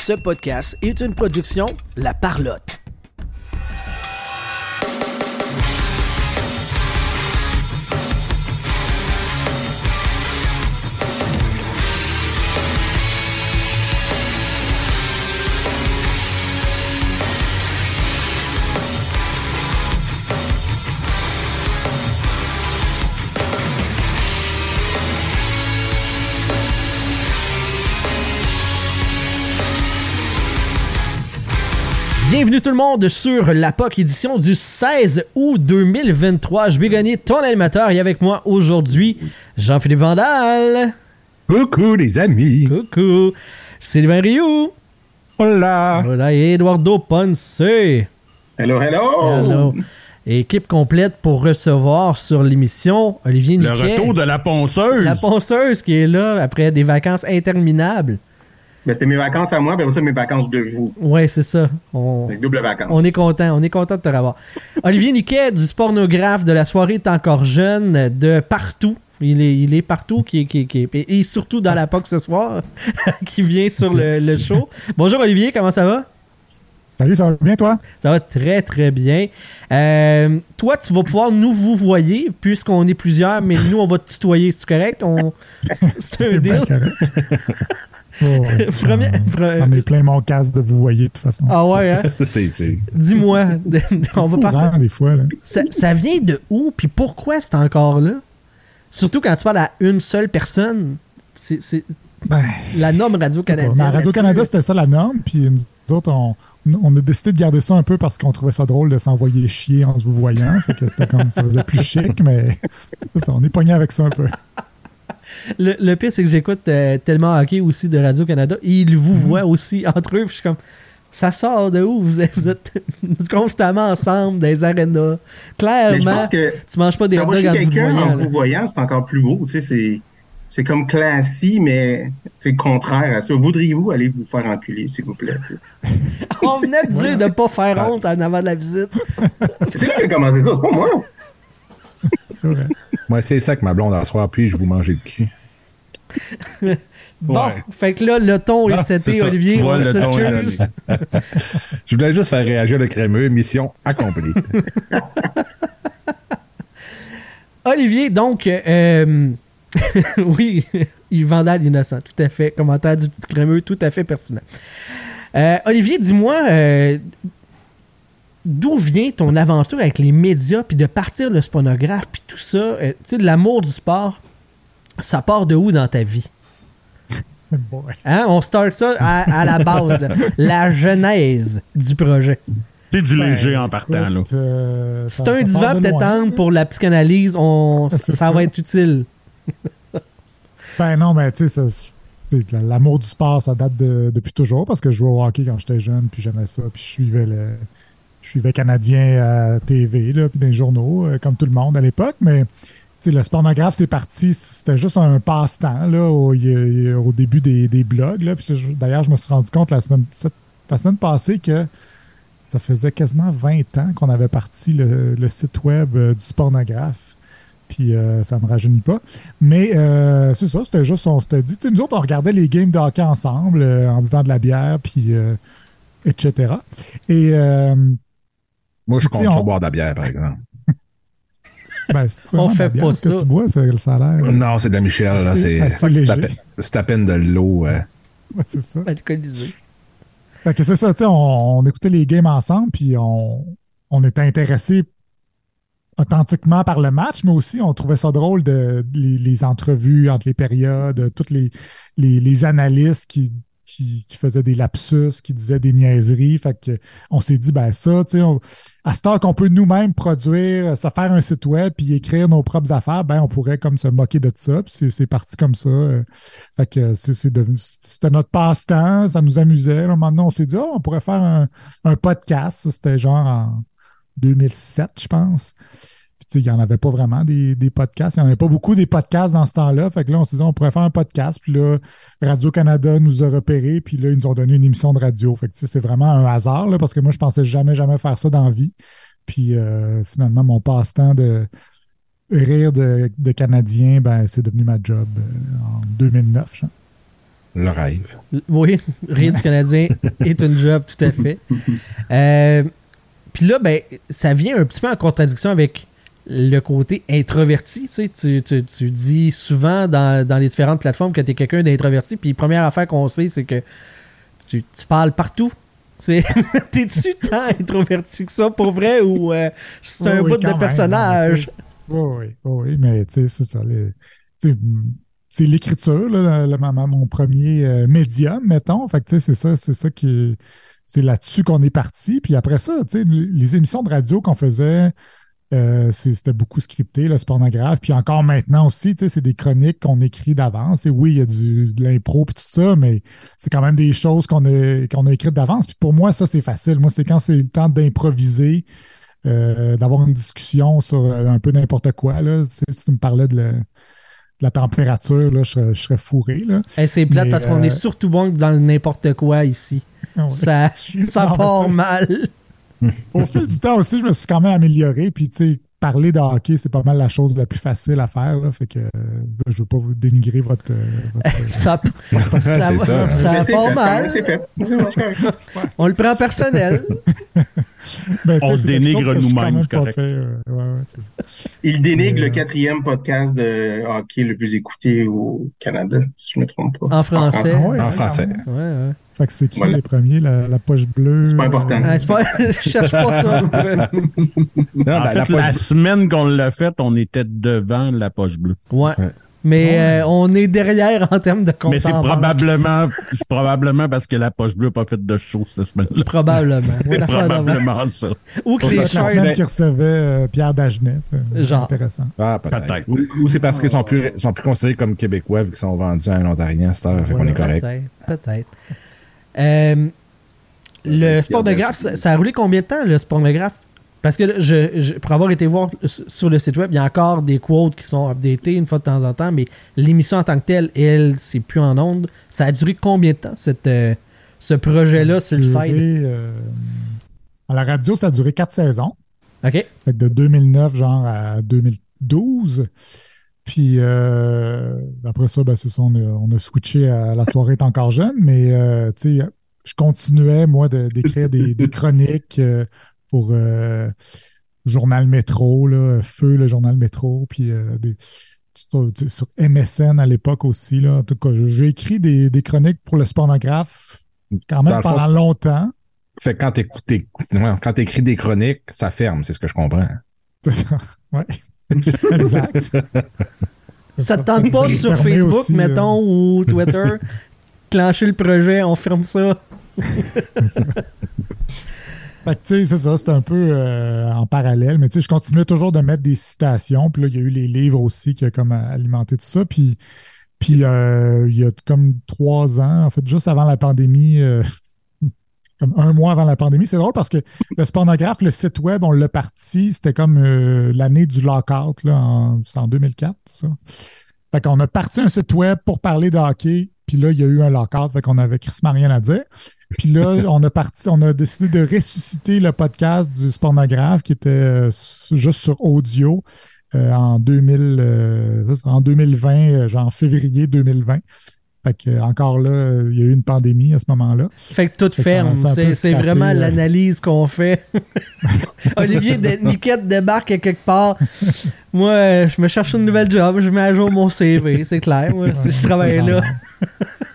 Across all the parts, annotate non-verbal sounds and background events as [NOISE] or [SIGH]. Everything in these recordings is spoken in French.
Ce podcast est une production La Parlotte. Bienvenue tout le monde sur la POC édition du 16 août 2023. Je vais gagner ton animateur et avec moi aujourd'hui, Jean-Philippe Vandal. Coucou les amis. Coucou. Sylvain Rioux. Hola. Hola. Et Eduardo Ponce. Hello, hello. Hello. Équipe complète pour recevoir sur l'émission Olivier Niquet. Le retour de la ponceuse. La ponceuse qui est là après des vacances interminables. Ben, c'était mes vacances à moi, mais aussi mes vacances de vous. Ouais, c'est ça. On... Double vacances. On est content, on est content de te revoir. [LAUGHS] Olivier Niquet, du pornographe de la soirée est encore jeune, de partout. Il est, il est partout, qui, qui, qui, et surtout dans la POC ce soir, [LAUGHS] qui vient sur le, le, show. Bonjour Olivier, comment ça va? Salut, ça va bien toi? Ça va très très bien. Euh, toi, tu vas pouvoir nous vous voyer, puisqu'on est plusieurs, mais nous, on va te tutoyer. C'est correct? On... [LAUGHS] [LAUGHS] C'est un deal? [LAUGHS] Oh, Première, on est plein mon casque de vous voyez de toute façon. Ah ouais, hein? Dis-moi. on va partir. des fois. Là. Ça, ça, vient de où? Puis pourquoi c'est encore là? Surtout quand tu parles à une seule personne. C'est ben, la norme Radio-Canada. Radio-Canada, c'était ça la norme. Puis nous autres, on, on, a décidé de garder ça un peu parce qu'on trouvait ça drôle de s'envoyer chier en se vous voyant. Fait que c'était comme ça faisait plus chic, mais [LAUGHS] ça, on est pogné avec ça un peu. Le, le, pire, c'est que j'écoute euh, tellement hockey aussi de Radio-Canada. Ils vous -hmm. voient aussi entre eux. je suis comme, ça sort de où? Vous êtes, vous êtes [LAUGHS] constamment ensemble dans les arénas. Clairement, que tu manges pas des hot dogs en vous voyant. En vous voyant, c'est encore plus beau. Tu sais, c'est. C'est comme classique, mais c'est contraire à ça. Voudriez-vous aller vous faire enculer, s'il vous plaît? [LAUGHS] On venait de dire de ne pas faire honte en avant de la visite. [LAUGHS] c'est lui qui a commencé ça, c'est pas moi. C'est vrai. Moi, c'est ça que ma blonde a soir, puis je vous mangeais le cul. bon, ouais. fait que là, le ton est seté, Olivier. Tu vois, le ton est [LAUGHS] je voulais juste faire réagir le crémeux. Mission accomplie. Olivier, donc, euh, [LAUGHS] oui, il vandale innocent, tout à fait. Commentaire du petit crémeux, tout à fait pertinent. Euh, Olivier, dis-moi, euh, d'où vient ton aventure avec les médias, puis de partir le spornographe, puis tout ça, euh, tu sais, l'amour du sport, ça part de où dans ta vie? [LAUGHS] Hein? On start ça à, à la base, là. [LAUGHS] la genèse du projet. C'est du léger ben, en partant. là. Euh, C'est un divan peut-être pour la psychanalyse, on, ça, ça va être utile. [LAUGHS] ben non, mais tu sais, l'amour du sport, ça date de, depuis toujours parce que je jouais au hockey quand j'étais jeune, puis j'aimais ça, puis je suivais le, je suivais Canadien à TV, là, puis les journaux, euh, comme tout le monde à l'époque, mais le spornographe, c'est parti, c'était juste un passe-temps au, au, début des, des blogs. D'ailleurs, je me suis rendu compte la semaine, la semaine passée que ça faisait quasiment 20 ans qu'on avait parti le, site web euh, du spornographe. Puis euh, ça ne me rajeunit pas. Mais euh, c'est ça, c'était juste, on s'était dit, nous autres, on regardait les games de hockey ensemble euh, en buvant de la bière, puis etc. Et moi, je compte on... sur boire de la bière, par exemple. [LAUGHS] Ben, on fait bière, pas ça. que tu bois, c'est le salaire. Non, c'est de la Michel. là. C'est à, peine de l'eau. Ouais, c'est ça. Alcoolisé. Fait que c'est ça, tu sais, on, on, écoutait les games ensemble, puis on, on était intéressés authentiquement par le match, mais aussi on trouvait ça drôle de les, entrevues entre les périodes, toutes les, les, analystes qui qui, qui, faisait des lapsus, qui disait des niaiseries. Fait que on s'est dit, ben ça, tu sais, à ce temps qu'on peut nous-mêmes produire, se faire un site web puis écrire nos propres affaires, ben on pourrait comme se moquer de ça. Puis c'est parti comme ça. Fait que c'était notre passe-temps, ça nous amusait. Maintenant, on s'est dit, oh, on pourrait faire un, un podcast. C'était genre en 2007, je pense il n'y en avait pas vraiment des, des podcasts. Il n'y en avait pas beaucoup des podcasts dans ce temps-là. Fait que là, on s'est dit, on pourrait faire un podcast. Puis là, Radio-Canada nous a repérés. Puis là, ils nous ont donné une émission de radio. Fait que c'est vraiment un hasard, là, parce que moi, je pensais jamais, jamais faire ça dans la vie. Puis euh, finalement, mon passe-temps de rire de, de Canadiens, ben, c'est devenu ma job euh, en 2009. Genre. Le rêve. Oui, rire du Canadien [LAUGHS] est une job, tout à fait. Euh, Puis là, ben, ça vient un petit peu en contradiction avec le côté introverti. Tu, sais, tu, tu- tu dis souvent dans, dans les différentes plateformes que tu es quelqu'un d'introverti. Puis première affaire qu'on sait, c'est que tu, tu parles partout. [LAUGHS] T'es-tu tant introverti que ça pour vrai ou euh, c'est un Oui, bout de personnage? Oui, oui, oui, oui, mais tu sais, c'est ça. c'est l'écriture, là, mon premier euh, médium, mettons. Fait que tu sais, c'est ça, c'est ça qui. C'est là-dessus qu'on est parti. Puis après ça, les émissions de radio qu'on faisait, euh, c'était beaucoup scripté, le pornographe. Puis encore maintenant aussi, c'est des chroniques qu'on écrit d'avance. Et oui, il y a du, de l'impro puis tout ça, mais c'est quand même des choses qu'on a, a écrites d'avance. Puis pour moi, ça, c'est facile. Moi, c'est quand c'est le temps d'improviser, euh, d'avoir une discussion sur euh, un peu n'importe quoi. Là. Si tu me parlais de, de la température, là, je, serais, je serais fourré. Là. Hey, c'est plate Mais, parce qu'on euh, est surtout bon dans n'importe quoi ici. Ah ouais. Ça, [LAUGHS] ça part mal. Au fil du temps aussi, je me suis quand même amélioré. Puis, tu sais, parler de hockey, c'est pas mal la chose la plus facile à faire. Là, fait que euh, je veux pas vous dénigrer votre. euh, votre- [LAUGHS] Ça, [LAUGHS] c'est ça, ça. fait, mal. Fait. [LAUGHS] On le prend personnel. Ben, On se dénigre nous-mêmes, pas euh, ouais, ouais. Il dénigre le euh, quatrième podcast de hockey le plus écouté au Canada, si je ne me trompe pas. En français. Ah ouais, En ouais, français. Fait que c'est qui Voilà. les premiers, la, la poche bleue? C'est pas important. euh, Ah, c'est pas... [LAUGHS] Je cherche pas ça. [LAUGHS] Non, en ben, fait, la poche- la semaine qu'on l'a fait, on était devant la poche bleue. Ouais. Ouais. Mais Ouais. euh, on est derrière en termes de compte Mais c'est en banque. probablement, c'est probablement parce que la poche bleue n'a pas fait de show cette semaine-là. Probablement. [LAUGHS] C'est probablement ça. Ou que les la Sharks... semaine qui recevait euh, Pierre Dagenet. c'est Genre. intéressant. Ah, peut-être. Ou, ou c'est parce qu'ils sont plus, sont plus considérés comme Québécois vu qu'ils sont vendus à un Ontarien à cette heure. Fait qu'on Voilà. est correct. Peut-être. Peut-être. Euh, le sportographe, ça, ça a roulé combien de temps, le sportographe? Parce que je, je- pour avoir été voir sur le site web, il y a encore des quotes qui sont updatées une fois de temps en temps, mais l'émission en tant que telle, elle, c'est plus en onde. Ça a duré combien de temps, cette, euh, ce projet-là sur le site? euh, à la radio, ça a duré quatre saisons. OK. Fait que de 2009 genre à 2012. Puis euh, après ça, ben, ça, on, a, on a switché à la soirée est encore jeune, mais euh, tu je continuais, moi, de- d'écrire des, des [LAUGHS] chroniques euh, pour Journal Métro, là, Feu, le Journal Métro, puis des, sur, tu MSN à l'époque aussi. Là. En tout cas, j'ai écrit des, des chroniques pour le spornographe quand même fond, pendant c'est- longtemps. Fait que quand quand t'écris des chroniques, ça ferme, c'est ce que je comprends. C'est ça. Ouais. [LAUGHS] exact. Ça te tente pas sur Facebook, aussi, euh, mettons, ou Twitter, [LAUGHS] clencher le projet, on ferme ça? [LAUGHS] Fait que, tu sais, c'est ça, c'est un peu euh, en parallèle, mais tu sais, je continuais toujours de mettre des citations, puis là, il y a eu les livres aussi qui ont comme alimenté tout ça, puis, puis euh, il y a comme trois ans, en fait, juste avant la pandémie, euh, comme un mois avant la pandémie, c'est drôle parce que le Spornographe, le site web, on l'a parti, c'était comme euh, l'année du lockout, là, en, c'est en 2004, ça. Fait qu'on a parti un site web pour parler de hockey, puis là, il y a eu un lockout, fait qu'on avait crissement rien à dire. Puis là, [LAUGHS] on a parti, on a décidé de ressusciter le podcast du Spornographe qui était euh, juste sur audio euh, en 2000, euh, en 2020, euh, genre février 2020. Fait que encore là, il y a eu une pandémie à ce moment-là. Fait que tout Fait ferme. C'est vraiment euh. l'analyse qu'on fait. [LAUGHS] Olivier de Niquette débarque à quelque part. Moi, euh, je me cherche une nouvelle job, je mets à jour mon CV, c'est clair. Moi, si je travaille là. [LAUGHS]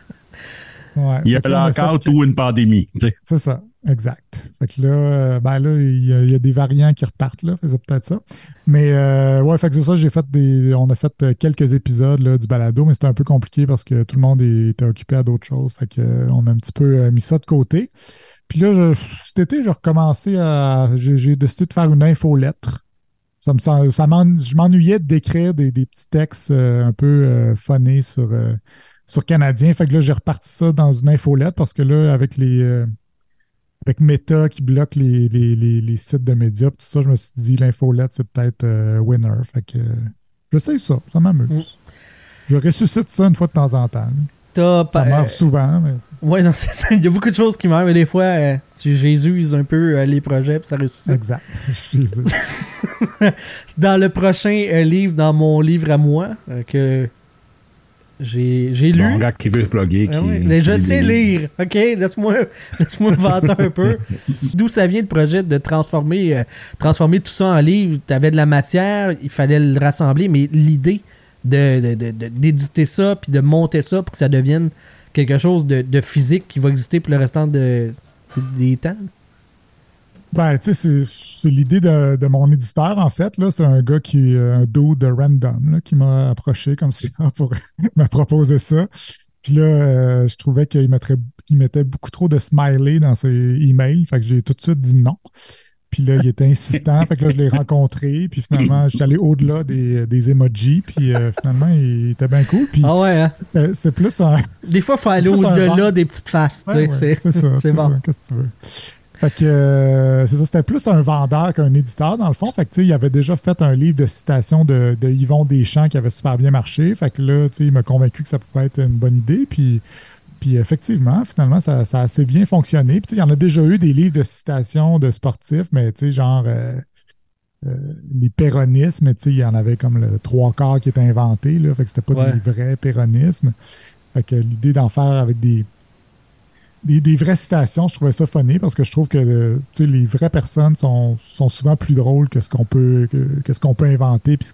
Ouais. Il y a fait lockout ou une pandémie. tu sais. C'est ça, exact. Fait que là, euh, ben là, il y, a, il y a des variants qui repartent là, c'est peut-être ça. Mais euh, ouais, fait que c'est ça, j'ai fait des. On a fait euh, quelques épisodes là, du balado, mais c'était un peu compliqué parce que tout le monde était occupé à d'autres choses. Fait que euh, on a un petit peu mis ça de côté. Puis là, je- cet été, j'ai recommencé à. J'ai décidé de faire une infolettre. Ça me, ça je m'ennuyais d'écrire des, des petits textes un peu funnés sur, sur Canadien. Fait que là, j'ai reparti ça dans une infolette parce que là, avec les. euh, avec Meta qui bloque les, les, les, les sites de médias, tout ça, je me suis dit l'infolette, c'est peut-être euh, winner. Fait que euh, j'essaye ça, ça m'amuse. Mm. Je ressuscite ça une fois de temps en temps. T'as Ça meurt souvent, mais Ouais, non, [LAUGHS] c'est ça. Il y a beaucoup de choses qui meurent, mais des fois, tu jésuses un peu les projets, puis ça ressuscite. exact. [LAUGHS] Je. [LAUGHS] Dans le prochain livre, dans mon livre à moi, que J'ai j'ai lu. Regarde qui veut se plugger. Ah oui, je sais lire, ok? Laisse-moi [LAUGHS] laisse vanter un peu. D'où ça vient le projet de transformer, euh, transformer tout ça en livre? Tu avais de la matière, il fallait le rassembler, mais l'idée de, de- de- d'éditer ça puis de monter ça pour que ça devienne quelque chose de, de physique qui va exister pour le restant de, des temps? Ben, tu sais, c'est- l'idée de, de mon éditeur, en fait. là. C'est un gars qui est un dos de random là, qui m'a approché comme ça [LAUGHS] pour [LAUGHS] me proposer ça. Puis là, euh, je trouvais qu'il mettait beaucoup trop de smiley dans ses emails. Fait que j'ai tout de suite dit non. Puis là, il était insistant. fait que là, je l'ai rencontré. Puis finalement, je suis allé au-delà des, des emojis. Puis euh, finalement, il était bien cool. Puis Ah ouais, hein? euh, c'est plus un, Des fois, il faut aller au-delà des petites faces. Ouais, ouais, c'est, ça. [LAUGHS] c'est bon. Qu'est-ce que tu veux? Fait que euh, c'est ça, c'était plus un vendeur qu'un éditeur, dans le fond. Fait que il avait déjà fait un livre de citations de, de Yvon Deschamps qui avait super bien marché. Fait que là, il m'a convaincu que ça pouvait être une bonne idée. Puis, puis effectivement, finalement, ça, ça a assez bien fonctionné. Puis il y en a déjà eu des livres de citations de sportifs, mais tu sais, genre euh, euh, les péronismes, tu sais, il y en avait comme le trois quarts qui étaient inventés. Là, fait que c'était pas Ouais. des vrais péronismes. Fait que l'idée d'en faire avec des, des, vraies citations, je trouvais ça funny parce que je trouve que euh, les vraies personnes sont, sont souvent plus drôles que ce qu'on peut que, ce qu'on peut inventer puis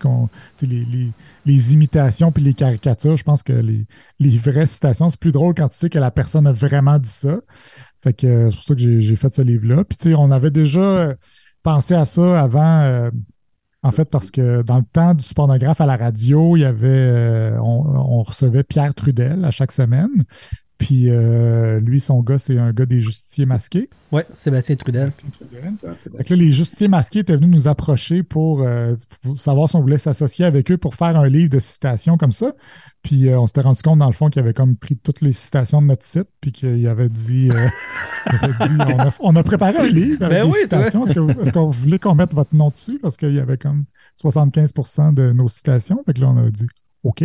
les, les, les imitations puis les caricatures. Je pense que les, les vraies citations, c'est plus drôle quand tu sais que la personne a vraiment dit ça. Euh, c'est pour ça que j'ai fait ce livre-là. Puis on avait déjà euh, pensé à ça avant. en fait, parce que dans le temps du pornographe à la radio, il y avait, on recevait Pierre Trudel à chaque semaine. Puis euh, lui, son gars, c'est un gars des justiciers masqués. Ouais, Sébastien Trudel. Ah, c'est Fait que là, les justiciers masqués étaient venus nous approcher pour, euh, pour savoir si on voulait s'associer avec eux pour faire un livre de citations comme ça. Puis euh, on s'était rendu compte, dans le fond, qu'il avait comme pris toutes les citations de notre site, puis qu'il avait dit, euh, [LAUGHS] il avait dit on, a, on a préparé un livre avec Ben des oui, citations. Est-ce que, vous- est-ce qu'on voulait qu'on mette votre nom dessus? Parce qu'il y avait comme 75% de nos citations. Fait que là, on a dit OK.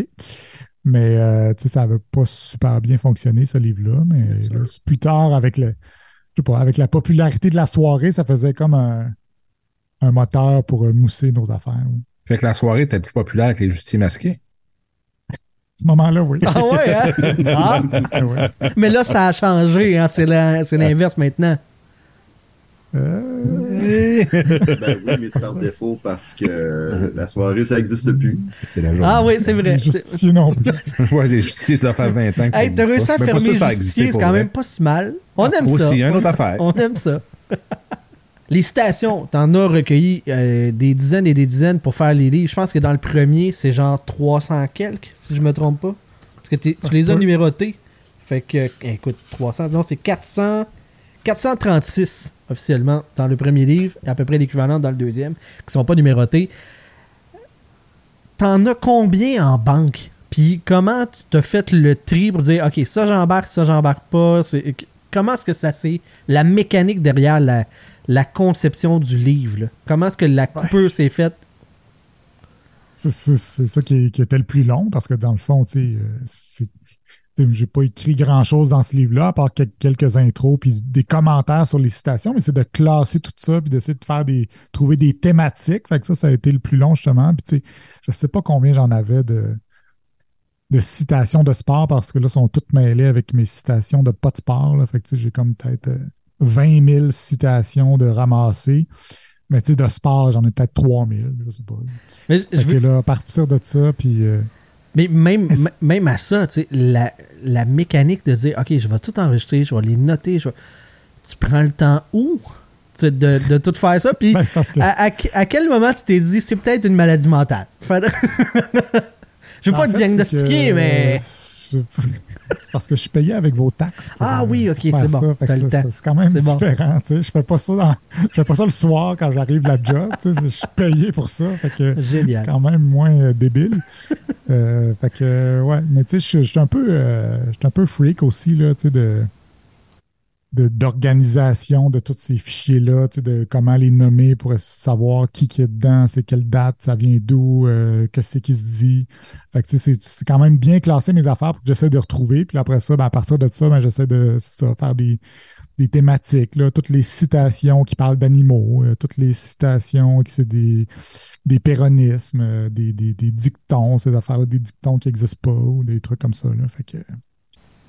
Mais euh, tu sais, ça n'avait pas super bien fonctionné, ce livre-là. Mais là, plus tard, avec le, je sais pas, avec la popularité de la soirée, ça faisait comme un, un moteur pour euh, mousser nos affaires. oui. Fait que la soirée était plus populaire que les justiciers masqués. À ce moment-là, oui. Ah ouais, hein? [LAUGHS] Ah, ouais. mais là, ça a changé. Hein? C'est, c'est l'inverse maintenant. Euh, Ben oui, mais c'est par [LAUGHS] défaut parce que la soirée, ça n'existe plus. C'est la journée. Ah oui, c'est vrai. justiciers non plus. [LAUGHS] ouais, les justiciers, ça fait 20 ans. que ça Hey, t'as réussi à fermer les justiciers, c'est quand même pas si mal. On aime ça. Aussi, une autre affaire. On aime ça. [LAUGHS] les citations, t'en as recueilli euh, des dizaines et des dizaines pour faire les livres. Je pense que dans le premier, c'est genre 300 quelques, si je me trompe pas. Parce que Ça tu les as numérotés. Fait que, écoute, 300, non, c'est 400, 436 officiellement dans le premier livre, et à peu près l'équivalent dans le deuxième, qui sont pas numérotés. T'en as combien en banque? Puis comment tu t'as fait le tri pour dire, OK, ça j'embarque, ça j'embarque pas? C'est- Comment est-ce que ça c'est la mécanique derrière la, la conception du livre? là? Comment est-ce que la coupure s'est faite? C'est- ça qui, est- qui était le plus long parce que dans le fond, tu sais, euh, c'est- j'ai pas écrit grand-chose dans ce livre-là, à part quel- quelques intros puis des commentaires sur les citations, mais c'est de classer tout ça puis d'essayer de faire des. trouver des thématiques. Fait que ça, ça a été le plus long, justement. Puis tu sais, je sais pas combien j'en avais de, de citations de sport parce que là, sont toutes mêlées avec mes citations de pas de sport. Là. Fait que tu sais, j'ai comme peut-être euh, 20 000 citations de ramasser. Mais tu sais, de sport, j'en ai peut-être 3 000, je sais pas. Mais, je veux- là, à partir de ça, puis euh, mais même, même à ça, tu sais, la, la mécanique de dire, OK, je vais tout enregistrer, je vais les noter, je vais- tu prends le temps où de, de tout faire ça? Puis ben, que. à, à- à quel moment tu t'es dit, c'est peut-être une maladie mentale? [LAUGHS] Je veux En pas te fait, diagnostiquer, que, mais... je- C'est parce que je suis payé avec vos taxes. pour, Ah euh, oui, ok, faire c'est bon. C'est quand même bon. différent. Je fais pas ça dans- je fais pas ça le soir quand j'arrive de la job. Je suis payé pour ça. C'est quand même moins euh, débile. Euh, fait que euh, ouais, mais tu sais, je- suis un peu euh, je suis un peu freak aussi là, tu d'organisation de tous ces fichiers-là, de comment les nommer pour savoir qui est dedans, c'est quelle date, ça vient d'où, euh, qu'est-ce qui se dit. Fait que c'est quand même bien classé mes affaires pour que j'essaie de retrouver. Puis après ça, ben, à partir de ça, ben, j'essaie de faire des, des thématiques, là, toutes les citations qui parlent d'animaux, euh, toutes les citations qui c'est des, des péronismes, euh, des, des, des dictons, ces affaires-là, des dictons qui n'existent pas ou des trucs comme ça. Là. Fait que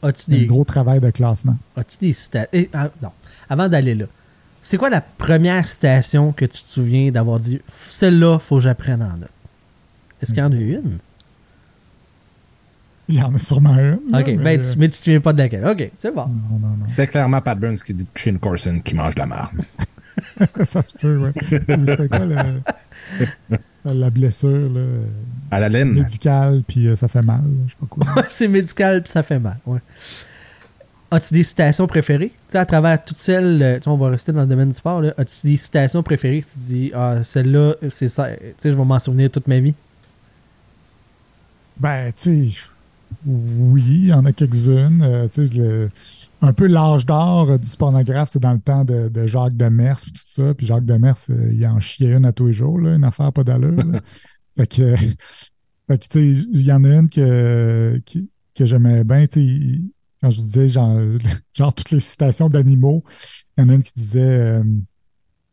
As-tu un des, gros travail de classement. as-tu des citations? non, avant d'aller là, c'est quoi la première citation que tu te souviens d'avoir dit celle-là, faut que j'apprenne en note? Est-ce qu'il y en a une? Il y en a sûrement une. là, Ok, mais, ben, tu, mais tu te souviens pas de laquelle. Ok, c'est bon. non, non, non. C'était clairement Pat Burns qui dit de Shane Corson qui mange la marde. [LAUGHS] ça se peut, ouais. Ou C'était quoi le- [LAUGHS] la blessure là, À la laine. médicale, puis euh, ça fait mal, je sais pas quoi. [LAUGHS] c'est médical puis ça fait mal. Ouais. As-tu des citations préférées? Tu sais, à travers toutes celles, euh, on va rester dans le domaine du sport, là. As-tu des citations préférées que tu te dis, ah, celle-là, c'est ça, tu sais, je vais m'en souvenir toute ma vie? Ben, tu sais, oui, il y en a quelques-unes. Euh, le- un peu l'âge d'or du pornographe, c'est dans le temps de, de Jacques Demers et tout ça. Puis Jacques Demers, euh, il en chiait une à tous les jours, là, une affaire pas d'allure. [LAUGHS] fait que, fait que, tu sais, il y en a une que, qui- que j'aimais bien, quand je disais genre, [LAUGHS] genre toutes les citations d'animaux, il y en a une qui disait, euh,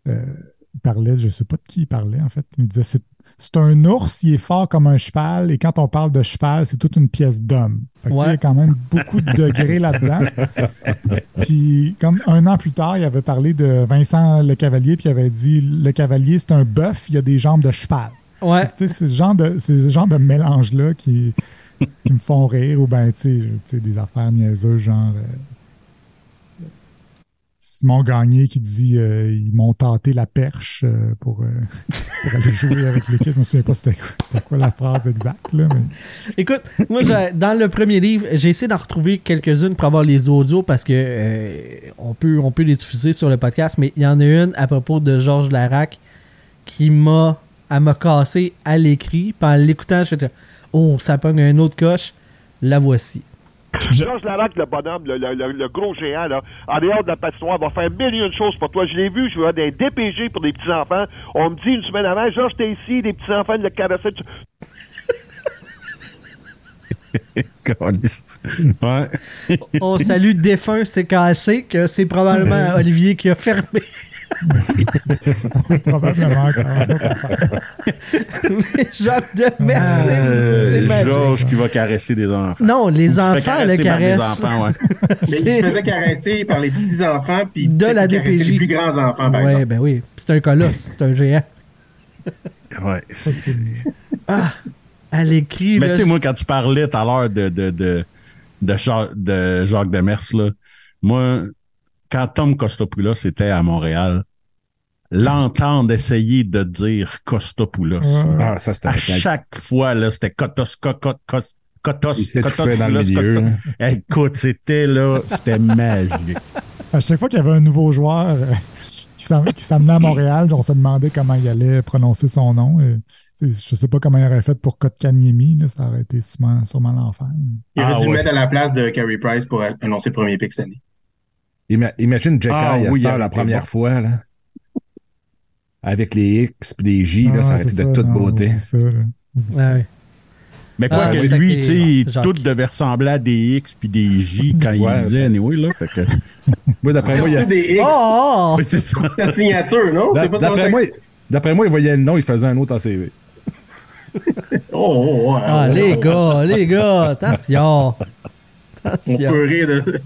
euh, il parlait, je sais pas de qui il parlait en fait, il disait, c'est c'est un ours, il est fort comme un cheval, et quand on parle de cheval, c'est toute une pièce d'homme. Fait que, Il y a quand même beaucoup de degrés là-dedans. [LAUGHS] Puis, comme un an plus tard, il avait parlé de Vincent Le Cavalier, puis il avait dit Le Cavalier, c'est un bœuf, il a des jambes de cheval. Ouais. C'est ce genre de, ce genre de mélange-là qui, qui me font rire, ou ben, tu sais, tu sais, des affaires niaiseuses, genre. euh, Simon Gagné qui dit euh, ils m'ont tenté la perche euh, pour, euh, pour aller jouer avec l'équipe. Je me souviens pas c'était quoi, la phrase exacte. Là. Écoute, moi, dans le premier livre, j'ai essayé d'en retrouver quelques-unes pour avoir les audios parce que euh, on, peut, on peut les diffuser sur le podcast, mais il y en a une à propos de Georges Larac qui m'a cassé à l'écrit. En l'écoutant, je fais Oh, ça pogne un autre coche. La voici. Georges Larac, le bonhomme, le, le- le- le gros géant, là, en dehors de la patinoire, va faire mille et une choses pour toi. Je l'ai vu, je vais des DPG pour des petits-enfants. On me dit une semaine avant, Georges, t'es ici, des petits-enfants, le caresser. Tu- [LAUGHS] ouais. On salue défunt CKC, que c'est probablement [LAUGHS] Olivier qui a fermé. Probablement Jacques de Merci. Euh, c'est magique. Georges qui va caresser des enfants. Non, les enfants le par caressent. enfants, ouais. [LAUGHS] Mais il C'est- se faisait caresser par les petits-enfants, puis De la DPJ. les plus grands-enfants, par Ouais, exemple. ben oui. C'est un colosse, c'est un géant. Ouais, c'est- À l'écrit, Mais tu sais, moi, quand tu parlais tout à l'heure de, de, de, de, Jacques, de Jacques Demers, là, moi, quand Tom Costopoulos était à Montréal, l'entendre essayer de dire Costopoulos, Ouais. Ah, ça, c'était à chaque fois, là, c'était Kotos, Kotos, Kotos, Kotos, dans le milieu. Kotos. là. Écoute, c'était là, c'était [LAUGHS] magique. À chaque fois qu'il y avait un nouveau joueur euh, qui s'am- qui s'amenait à Montréal, on se demandait comment il allait prononcer son nom. Et, je sais pas comment il aurait fait pour Kotkaniemi, là, ça aurait été sûrement, sûrement l'enfer. Il aurait Ah, dû ouais. mettre à la place de Carey Price pour annoncer le premier pick cette année. Ima- imagine Jekyll Ah, à oui, la première bon. fois, là. Avec les X puis les J, là, Ah, ça aurait été de toute non, beauté. ça. Ouais. Mais quoi Ah, que lui, tu sais, tout devait ressembler à des X puis des J [LAUGHS] quand il Ouais. disait, anyway, là. Fait que, [LAUGHS] Moi, d'après moi, il y a- des X, Oh, oh, oh! Oui, c'est ça. ta signature, non? D'après moi, d'après moi, il voyait le nom, il faisait un autre en CV. [LAUGHS] Oh, oh, ouais, Ah, ouais, les gars, les gars, attention. On Attention. peut rire de...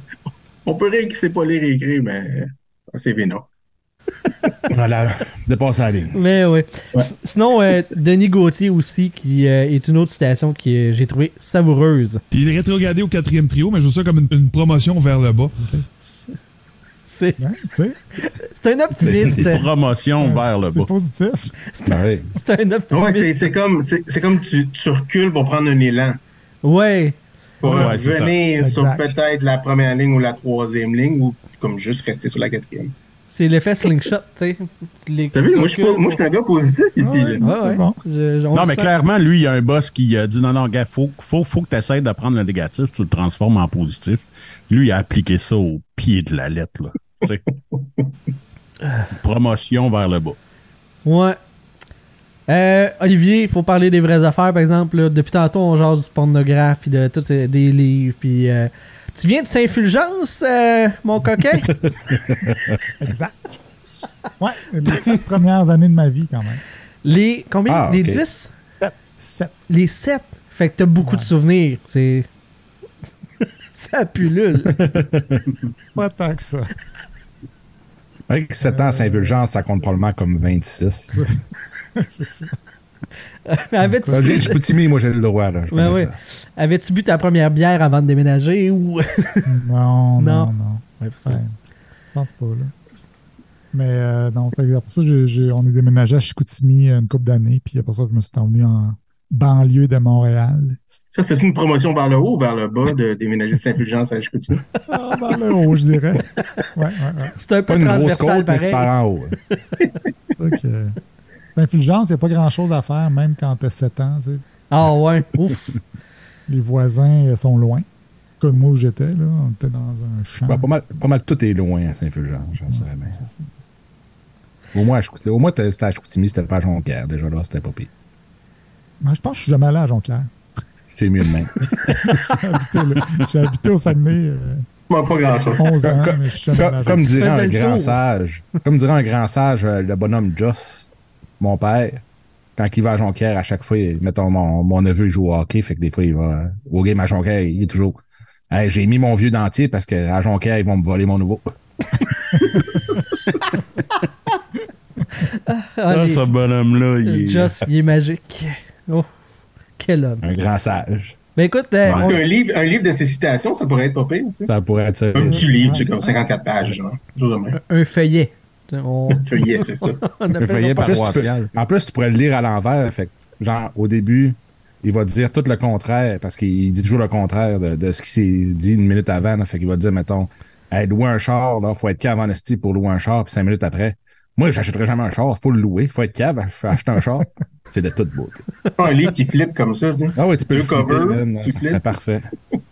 On peut rire qu'il sait pas lire et écrire, mais en CV, [LAUGHS] non. Voilà, dépasser la ligne. Mais oui. Ouais. Sinon, euh, Denis Gauthier aussi, qui euh, est une autre citation que euh, j'ai trouvée savoureuse. Puis il est rétrogradé au quatrième trio, mais je veux ça comme une, une promotion vers le bas. C'est sais, [LAUGHS] c'est un optimiste. C'est promotion vers le bas. c'est positif. C'est un Ouais, c'est optimiste. c'est comme, c'est c'est comme tu, tu recules pour prendre un élan. Ouais. Pour Ouais, revenir sur peut-être la première ligne ou la troisième ligne, ou comme juste rester sur la quatrième. C'est l'effet slingshot, tu sais. T'as vu, moi, je suis pas- recules moi, je suis un gars positif ici. Ouais, là. Bon. Je- je- on Non, mais sent. clairement, lui, il y a un boss qui a dit non, non, gars, faut, faut, faut que tu essaies de prendre le négatif, tu le transformes en positif. Lui, il a appliqué ça au pied de la lettre, là. Tu sais. [LAUGHS] Promotion vers le bas. Ouais. Euh, Olivier, il faut parler des vraies affaires, par exemple. là. depuis tantôt, on jase du pornographe, puis de tous ces- des livres, puis euh, Tu viens de Saint-Fulgence, euh, mon coquin? [LAUGHS] Exact. Ouais, les sept premières années de ma vie, quand même. Les combien? Ah, Les ok. 10? Sept. Les 7? Fait que t'as beaucoup de souvenirs. C'est. [LAUGHS] ça pullule. Pas tant que ça. Avec 7 ans à Saint-Vulgence, ça compte probablement comme 26. [LAUGHS] C'est ça. [LAUGHS] Avais-tu J'ai bu, Chicoutimi, moi j'ai le droit. Là, ouais. avais-tu bu ta première bière avant de déménager ou? [LAUGHS] Non, non, Non. non. Ouais, parce que- Ouais, je pense pas, là. Mais euh, non, fait que après ça, j'ai- j'ai- on est déménagé à Chicoutimi euh, une couple d'années, puis après ça, je me suis emmené en banlieue de Montréal. Ça, c'est une promotion vers le haut ou vers le bas de déménager de Saint-Fulgence à Chicoutimi? Ah, vers le haut, je dirais. Ouais, ouais, ouais. C'est un peu Pas une grosse transversal côte, mais c'est pareil. par en haut. [LAUGHS] Euh, Saint-Fulgence, il n'y a pas grand-chose à faire, même quand tu as 7 ans. tu sais. Ah ouais, ouf. Les voisins euh, sont loin. Comme moi où j'étais, là, on était dans un champ. Ouais, pas, mal, pas mal tout est loin à Saint-Fulgence, je dirais, mais C'est ça. Au moins, à au moins t'es- c'était à Chicoutimi, c'était pas à Jonquière. Déjà là, c'était pas pire. Moi, je pense que je suis jamais allé à Jonquière. C'est mieux de [LAUGHS] même. J'ai habité, au Saguenay euh, Bon, pas grand-chose. 11 ans, Comme- mais je suis jamais allé à comme, comme Jonquière. dirait un grand tour. sage, comme dirait un grand sage, euh, le bonhomme Joss, mon père, quand il va à Jonquière, à chaque fois, mettons, mon, mon neveu il joue au hockey, fait que des fois, il va au game à Jonquière, il est toujours. Hey, j'ai mis mon vieux dentier parce qu'à Jonquière, ils vont me voler mon nouveau. [LAUGHS] Ah, Ah, ce bonhomme-là, il est... Joss, il est magique. Oh, quel homme? Un grand sage. Ben écoute, euh, on- Un livre, un livre de ces citations, ça pourrait être pas pire, tu sais. Ça pourrait être ça. Un petit livre, tu sais, comme 54 pages, genre. Même. un feuillet. On, Feuillet, c'est ça. [LAUGHS] Un feuillet paroissial. en plus, tu pourrais le lire à l'envers. Fait genre, au début, il va te dire tout le contraire parce qu'il dit toujours le contraire de, de ce qui s'est dit une minute avant. là. fait qu'il va te dire, mettons, hey, louer un char, là, faut être cave en esti pour louer un char, puis cinq minutes après. Moi, j'achèterai jamais un char, faut le louer, faut être cave, faut acheter un char. [LAUGHS] C'est de toute beauté. Un livre qui flippe comme ça. Ah oui, tu peux Le le cover, man, tu ça serait flippes. parfait. [LAUGHS]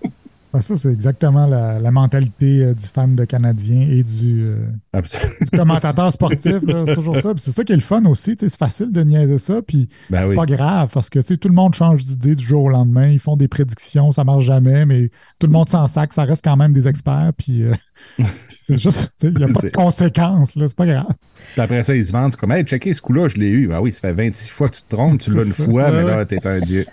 Ben, ça, c'est exactement la, la mentalité euh, du fan de Canadien et du, euh, du commentateur sportif. C'est toujours ça. C'est ça qui est le fun aussi. C'est facile de niaiser ça. Puis Ben c'est oui. pas grave parce que tout le monde change d'idée du jour au lendemain. Ils font des prédictions, ça marche jamais, mais tout le monde s'en sac. Ça reste quand même des experts. Puis, euh, [LAUGHS] puis c'est juste, il n'y a pas de conséquences. C'est pas grave. Puis après ça, ils se vendent. Comme, hey, checker ce coup-là, je l'ai eu. Ah oui, ça fait 26 fois que tu te trompes, tu l'as une ça. fois, mais Ouais, là, t'es un dieu.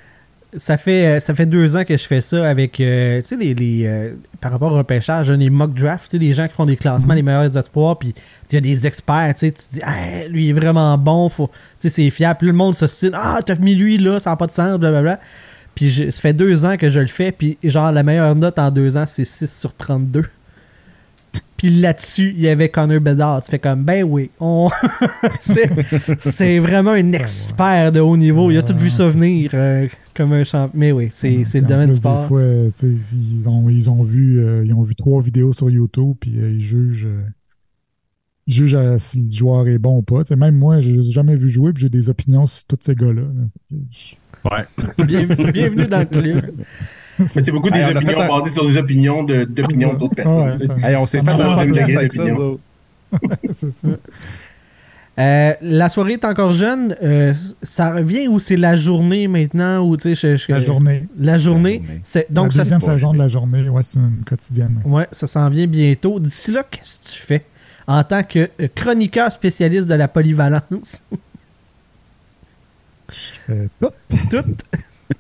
Ça fait, euh, ça fait deux ans que je fais ça avec, euh, tu sais, les, les, euh, par rapport au repêchage, hein, les mock drafts, tu sais, les gens qui font des classements, les meilleurs espoirs, puis il y a des experts, tu sais, tu te dis, ah, lui il est vraiment bon, faut, tu sais, c'est fiable, puis le monde se style, ah, t'as mis lui là, ça n'a pas de sens, blablabla. Puis je- ça fait deux ans que je le fais, puis genre, la meilleure note en deux ans, c'est 6 sur 32. [LAUGHS] Puis là-dessus, il y avait Connor Bedard. Tu fais comme, ben oui, on... [LAUGHS] c'est c'est vraiment un [LAUGHS] expert de haut niveau. Il a tout vu ça venir euh, comme un champion. Mais oui, c'est c'est le domaine du sport. Des fois, euh, ils ont, ils, ont vu, euh, ils ont vu trois vidéos sur YouTube, puis euh, ils jugent, euh, ils jugent euh, si le joueur est bon ou pas. Même moi, je l'ai jamais vu jouer, puis j'ai des opinions sur tous ces gars-là. là. Ouais. [LAUGHS] Bienvenue, bienvenue dans le club. Mais c'est beaucoup des opinions un- basées sur des opinions de- d'autres personnes, Ouais. Hey, on s'est fait un podcast degré avec ça, d'opinion. [LAUGHS] C'est ça. Euh, la soirée est encore jeune. euh, ça revient ou c'est la journée maintenant ou tu sais, je- je- La journée. La journée. La journée. c'est- C'est donc la deuxième saison de la journée. Ouais, c'est une quotidienne. ouais, ça s'en vient bientôt. D'ici là, qu'est-ce que tu fais en tant que euh, chroniqueur spécialiste de la polyvalence? [LAUGHS] Je fais tout. Tout?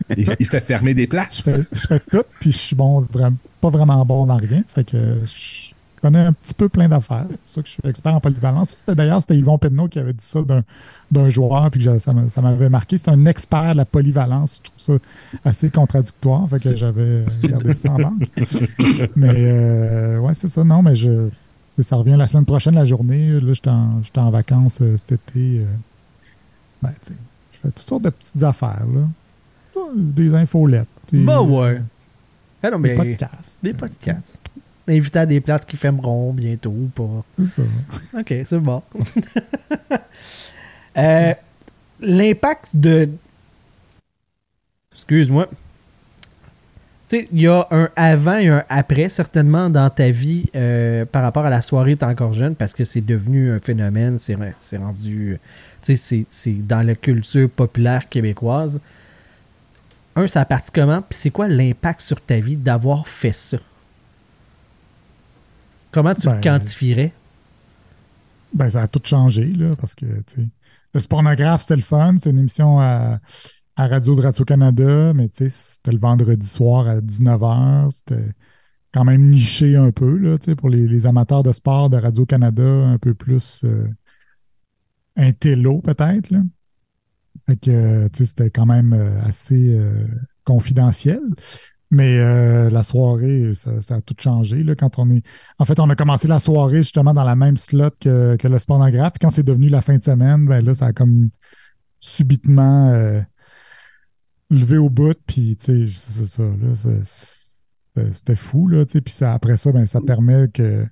[LAUGHS] Il, il fait fermer des Je places. fais, je fais tout, puis je suis bon, vraiment, pas vraiment bon dans rien. Fait que je connais un petit peu plein d'affaires. C'est pour ça que je suis expert en polyvalence. D'ailleurs, c'était Yvon Penneau qui avait dit ça d'un, d'un joueur, puis que ça, m'a- ça m'avait marqué. C'est un expert de la polyvalence. Je trouve ça assez contradictoire. Fait que j'avais [LAUGHS] euh, gardé ça en banque. [LAUGHS] mais euh, ouais, c'est ça. Non, mais je. Ça revient la semaine prochaine, la journée. Là, j'étais en, vacances euh, cet été. euh. Ben, tu sais, je fais toutes sortes de petites affaires, là. Des infolettes. des- Bah ouais. Non, Des podcasts. des podcasts. Invité à des places qui fermeront bientôt ou pas. Ça. Ok, c'est bon. [LAUGHS] Euh, L'impact de. Excuse-moi. Tu sais, il y a un avant et un après, certainement, dans ta vie euh, par rapport à la soirée T'es encore jeune, parce que c'est devenu un phénomène, c'est re- c'est rendu. Tu sais, c'est- c'est dans la culture populaire québécoise. Un, ça a parti comment? Puis c'est quoi l'impact sur ta vie d'avoir fait ça? Comment tu Ben, le quantifierais? Ben, ça a tout changé, là, parce que, tu sais, le Spornographe, c'était le fun. C'est une émission à, à Radio de Radio-Canada, mais tu sais, c'était le vendredi soir à 19h. C'était quand même niché un peu, là, tu sais, pour les, les amateurs de sport de Radio-Canada, un peu plus euh, intello, peut-être, là. Fait que, euh, tu sais, c'était quand même euh, assez euh, confidentiel. Mais euh, la soirée, ça, ça a tout changé. Là, quand on est. En fait, on a commencé la soirée justement dans la même slot que, que le spornographe. Puis quand c'est devenu la fin de semaine, ben là, ça a comme subitement euh, levé au bout. Puis, tu sais, c'est ça. Là, c'était- fou. Là, tu sais. puis ça, après ça, ben, ça permet que.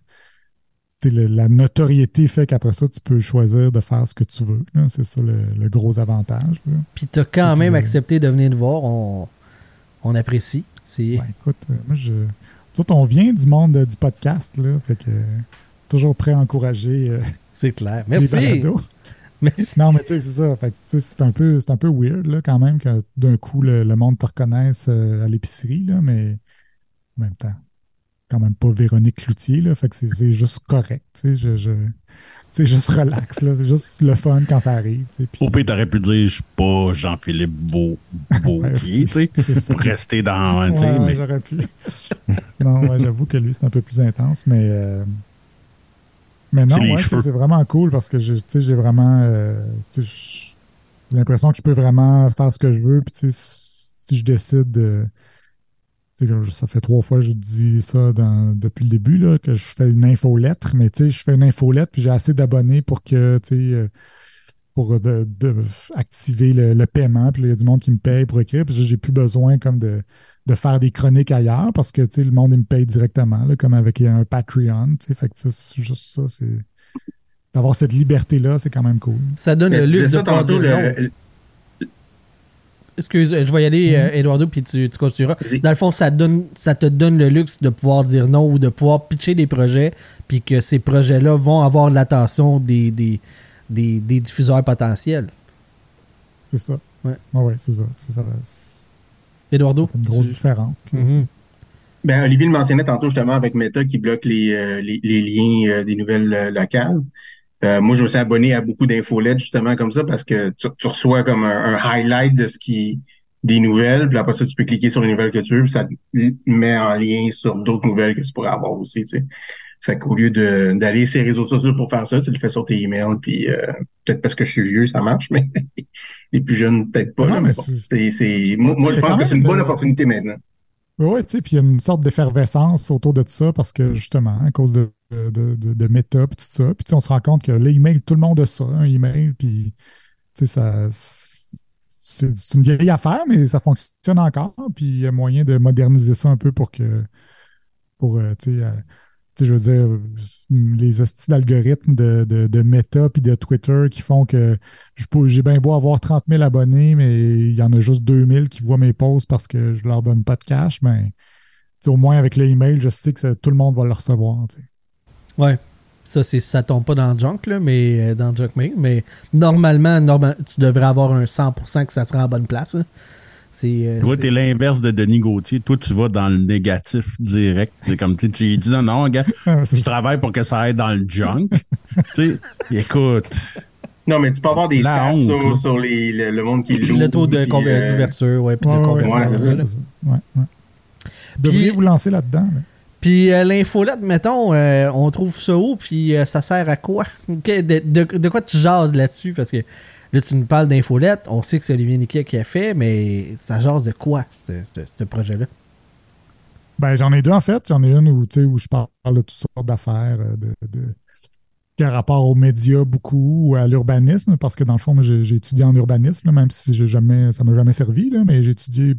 tu le- la notoriété fait qu'après ça, tu peux choisir de faire ce que tu veux. C'est ça le, le gros avantage. là. Puis t'as quand C'est même que- accepté de venir nous voir. On, on apprécie. C'est Ouais, écoute, euh, moi, je. Autres, on vient du monde euh, du podcast, là. Fait que. toujours prêt à encourager euh, [LAUGHS] c'est clair. les Merci. [LAUGHS] Merci. Non, mais tu sais, c'est ça. Fait que, c'est un peu, c'est un peu weird, là, quand même, que d'un coup, le, le monde te reconnaisse à l'épicerie, là, mais en même temps, quand même pas Véronique Cloutier, là. Fait que c'est c'est juste correct, tu sais. Je, je- c'est juste relax, là. C'est juste le fun quand ça arrive, tu sais. puis- Au pire, t'aurais pu dire, je suis pas Jean-Philippe Vau- [LAUGHS] Vautier, tu sais, C'est ça. pour rester dans, tu Ouais, mais j'aurais pu. [LAUGHS] non, ouais, j'avoue que lui, c'est un peu plus intense, mais. euh, Mais non, C'est ouais, c'est c'est vraiment cool parce que je- tu sais, j'ai vraiment. euh, j'ai l'impression que je peux vraiment faire ce que je veux. Puis, tu sais, si je décide de. Ça fait trois fois que je dis ça dans- depuis le début, là, que je fais une infolettre, mais tu sais, je fais une infolettre, puis j'ai assez d'abonnés pour que, tu sais, euh, pour de, de- activer le, le paiement, puis là, il y a du monde qui me paye pour écrire, puis j'ai plus besoin comme de, de faire des chroniques ailleurs parce que, tu sais, le monde, il me paye directement, là, comme avec un Patreon, tu sais, fait que c'est juste ça, c'est... D'avoir cette liberté-là, c'est quand même cool. Ça donne le luxe de ça tantôt, dire non. le- Excuse, je vais y aller, euh, Eduardo, puis tu, tu continueras. Dans le fond, ça, donne, ça te donne le luxe de pouvoir dire non ou de pouvoir pitcher des projets, puis que ces projets-là vont avoir l'attention des, des, des, des diffuseurs potentiels. C'est ça. Ouais. Ouais, ouais, c'est ça. C'est ça. C'est Eduardo? une grosse tu- différence. Mhm. Ben, Olivier le mentionnait tantôt justement avec Meta qui bloque les, euh, les, les liens euh, des nouvelles euh, locales. Euh, moi, je me suis abonné à beaucoup d'infolettes justement comme ça parce que tu, tu reçois comme un, un highlight de ce qui des nouvelles, puis après ça, tu peux cliquer sur les nouvelles que tu veux, puis ça te met en lien sur d'autres nouvelles que tu pourrais avoir aussi, tu sais. Fait qu'au lieu de d'aller sur les réseaux sociaux pour faire ça, tu le fais sur tes emails, puis euh, peut-être parce que je suis vieux, ça marche, mais [LAUGHS] les plus jeunes, peut-être pas. Non, là, mais bon, c'est- moi, je pense que c'est une bonne opportunité maintenant. Oui, tu sais, puis il y a une sorte d'effervescence autour de ça parce que justement, à cause de, de, de, de méta puis tout ça, puis tu sais, on se rend compte que l'email, tout le monde a ça, un email, puis tu sais, ça. C'est une vieille affaire, mais ça fonctionne encore, puis il y a moyen de moderniser ça un peu pour que. Pour, euh, tu sais, je veux dire, les hosties d'algorithmes de, de, de Meta puis de Twitter qui font que j'ai bien beau avoir 30 000 abonnés, mais il y en a juste 2 000 qui voient mes posts parce que je leur donne pas de cash. Mais sais, au moins avec l'email, je sais que tout le monde va le recevoir. tu sais. Ouais. Ça, c'est, ça tombe pas dans le junk, là, mais euh, dans le junk mail. Mais normalement, normal, tu devrais avoir un 100% que ça sera en bonne place. là. C'est, euh, Toi, t'es l'inverse de Denis Gauthier. Toi, tu vas dans le négatif direct. C'est comme, tu tu dis non, non, gars, Ah, c'est je ça. travaille pour que ça aille dans le junk. [LAUGHS] tu sais, écoute, Non, mais tu peux avoir des La stats honte, sur, là. sur les, le, le monde qui loue. le taux de puis, conver- euh, d'ouverture, ouais, puis Ouais, de conversion. ouais, c'est tout ça. ça, là. c'est ça. Ouais, ouais. Devriez vous lancer là-dedans. là. Puis euh, l'infolette, mettons, euh, on trouve ça où, puis euh, ça sert à quoi? [LAUGHS] Que- De, de- de quoi tu jases là-dessus? Parce que là, tu nous parles d'infolette, on sait que c'est Olivier Niquet qui a fait, mais ça jase de quoi, ce, projet-là? Ben, j'en ai deux en fait. J'en ai une où, où je parle de toutes sortes d'affaires, euh, de, de- qui a rapport aux médias beaucoup ou à l'urbanisme, parce que dans le fond, j'ai étudié en urbanisme, là, même si jamais, ça m'a jamais servi, là, mais j'ai étudié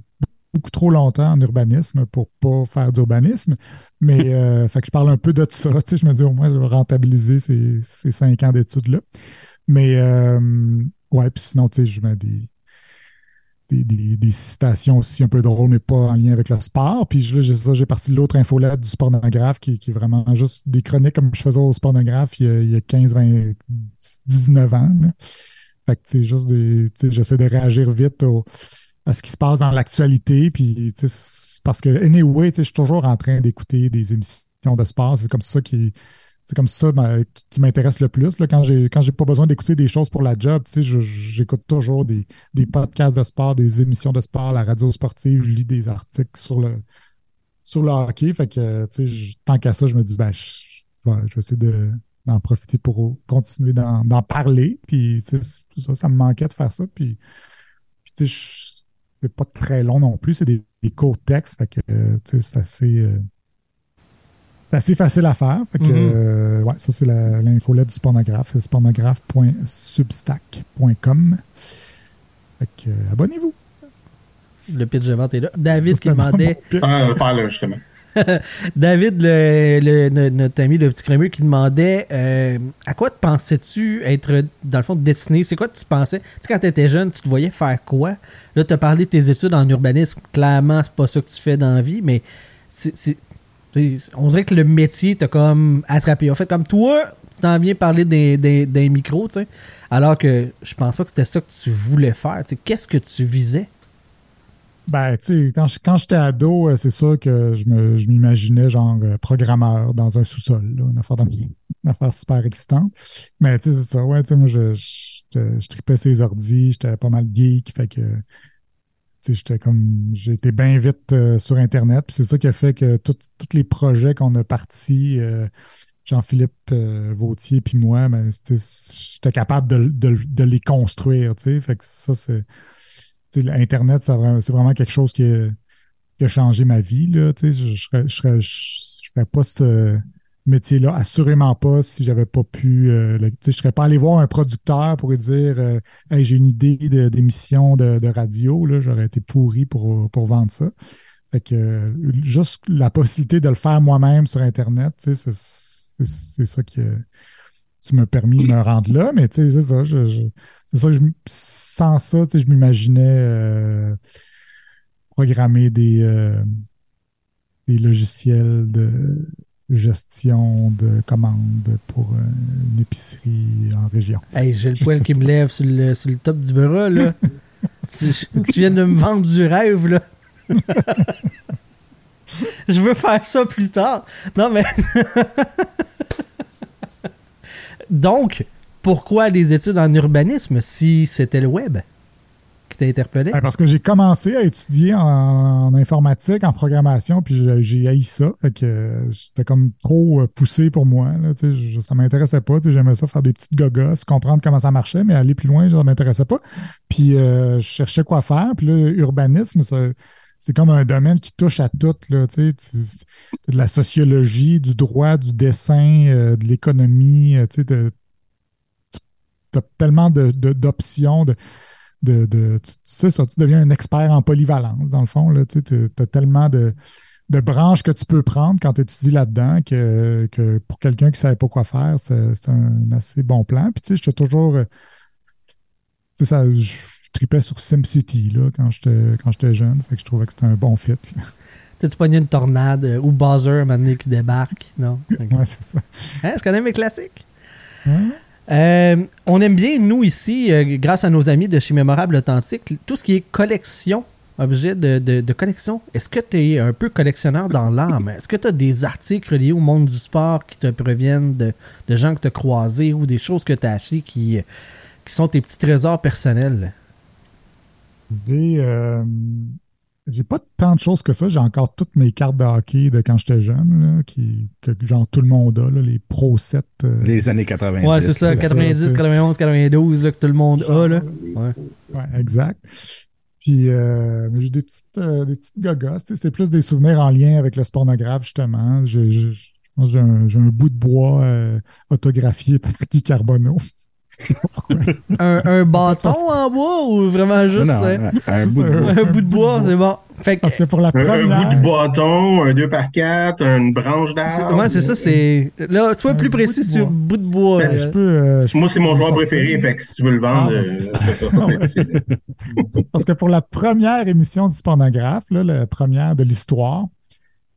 beaucoup trop longtemps en urbanisme pour pas faire d'urbanisme. Mais [LAUGHS] euh, fait que je parle un peu de ça. Tu sais, je me dis au moins, je vais rentabiliser ces, ces cinq ans d'études-là. Mais euh, ouais, puis sinon, tu sais, je mets des, des, des- citations aussi un peu drôles, mais pas en lien avec le sport. Puis j'ai ça, j'ai parti de l'autre infolette du spornographe qui, qui est vraiment juste des chroniques comme je faisais au spornographe il y a, il y a 15, 20, 19 ans. là. Fait que, tu sais, juste des, tu sais, j'essaie de réagir vite au- à ce qui se passe dans l'actualité. Puis, parce que, anyway, tu sais, je suis toujours en train d'écouter des émissions émissions de sport. C'est comme ça qui c'est comme ça ben, qui, m'intéresse le plus. Là, quand j'ai quand j'ai pas besoin d'écouter des choses pour la job, j'écoute toujours des, des podcasts de sport, des émissions de sport, la radio sportive, je lis des articles sur le sur le hockey. Fait que tant qu'à ça, je me dis ben je, vais, essayer de d'en profiter pour continuer d'en parler. Puis ça, ça me manquait de faire ça. Puis, puis c'est pas très long non plus, c'est des, courts textes. Fait que c'est assez. euh, c'est assez facile à faire. Fait que, Mhm. euh, ouais, ça, c'est l'infolette du pornographe. C'est pornographe.substack.com. Fait que, euh, abonnez-vous. Le pitch de vente est là. David qui demandait. Ah, faire là, justement. [LAUGHS] David, le, le- no- notre ami le petit crémeux, qui demandait euh, à quoi te pensais-tu être, dans le fond, destiné? C'est quoi tu pensais? Tu sais, quand tu étais jeune, tu te voyais faire quoi? Là, tu as parlé de tes études en urbanisme. Clairement, c'est pas ça que tu fais dans la vie, mais c'est, on dirait que le métier t'a comme attrapé. En fait, comme toi, tu t'en viens parler des, des, micros, tu sais, alors que je pense pas que c'était ça que tu voulais faire. Qu'est-ce que tu visais? Ben, tu sais, quand, j'étais ado, euh, c'est sûr que je m'imaginais genre euh, programmeur dans un sous-sol, une affaire, super excitante. Mais tu sais, c'est ça, ouais, tu sais, moi, je, tripais sur les ordis, j'étais pas mal geek, fait que, j'étais comme, j'ai été bien vite euh, sur Internet, puis c'est ça qui a fait que tous les projets qu'on a partis, euh, Jean-Philippe euh, Vautier puis moi, ben, j'étais capable de, de- de les construire, fait que ça, c'est Internet, c'est vraiment quelque chose qui a, changé ma vie. Là, je ne serais, je je ferais pas ce métier-là, assurément pas si j'avais pas pu. euh, tu sais, je serais pas allé voir un producteur pour lui dire euh, Hey, j'ai une idée d'émission de, radio. là, J'aurais été pourri pour, pour vendre ça. Fait que euh, juste la possibilité de le faire moi-même sur Internet, tu sais, c'est ça qui, a- qui m'a permis de me rendre là. Mais tu sais, c'est ça. je- c'est ça sans ça, tu sais, je m'imaginais programmer des, des logiciels de gestion de commandes pour euh, une épicerie en région. Hey, j'ai le Je poil qui me lève sur le, sur le top du bras, là. [LAUGHS] tu, tu viens de me vendre du rêve, là. Je veux faire ça plus tard. Non, mais. [LAUGHS] Donc, pourquoi les études en urbanisme si c'était le web? Ben, parce que j'ai commencé à étudier en, informatique, en programmation, puis j'ai- haï ça. Fait que euh, c'était comme trop euh, poussé pour moi. Là, je- ça m'intéressait pas. J'aimais ça faire des petites gogos, comprendre comment ça marchait, mais aller plus loin, ça m'intéressait pas. Puis euh, je cherchais quoi faire. Puis là, urbanisme, c'est comme un domaine qui touche à tout. De la sociologie, du droit, du dessin, de l'économie. euh, tu as tellement de- de- d'options. De, de, de- tu, tu sais ça, tu deviens un expert en polyvalence, dans le fond. Là, tu as tellement de, de branches que tu peux prendre quand tu étudies là-dedans que, que pour quelqu'un qui ne savait pas quoi faire, c'est un assez bon plan. Puis tu sais, j'étais toujours. euh, tu sais, ça, je tripais sur SimCity là, quand j'étais jeune. Fait que je trouvais que c'était un bon fit. là. T'as-tu pogné une tornade euh, ou Buzzer un moment donné qui débarque? Non? [LAUGHS] Ouais, c'est ça. Hein, je connais mes classiques. Ouais. Euh, on aime bien, nous, ici, euh, grâce à nos amis de chez Mémorable Authentique, tout ce qui est collection, objet de, de- de collection. Est-ce que tu es un peu collectionneur dans l'âme? Est-ce que tu as des articles liés au monde du sport qui te proviennent de, de gens que tu as croisés ou des choses que tu as achetées qui, euh, qui sont tes petits trésors personnels? J'ai euh, j'ai pas tant de choses que ça. J'ai encore toutes mes cartes de hockey de quand j'étais jeune, là, qui, que genre tout le monde a, là, les Pro 7. euh, Les années 90. Ouais, c'est ça, c'est 90, ça. 91, 92, là, que tout le monde a. Là. Ouais. Ouais, exact. Puis euh, mais j'ai des petites, euh, des petites C'est plus des souvenirs en lien avec le spornographe, justement. J'ai j'ai- je pense que j'ai un, j'ai un bout de bois euh, autographié par Guy Carbonneau. [LAUGHS] Un, un bâton en bois ou vraiment juste Non, euh, un, un Juste bout de un- bois. un bout de bois? C'est bon. Fait que, Parce que pour la Un, un première. bout de bâton, un 2 par 4 une branche c'est- d'arbre. ouais, c'est ça, c'est. Là, sois Un plus précis sur bout de bois. Ben, là. je peux, euh, je Moi, c'est mon joueur sortir. préféré, fait que si tu veux le vendre, Ah, euh, c'est ça, c'est- Parce que pour la première émission du pornographe, là, la première de l'histoire,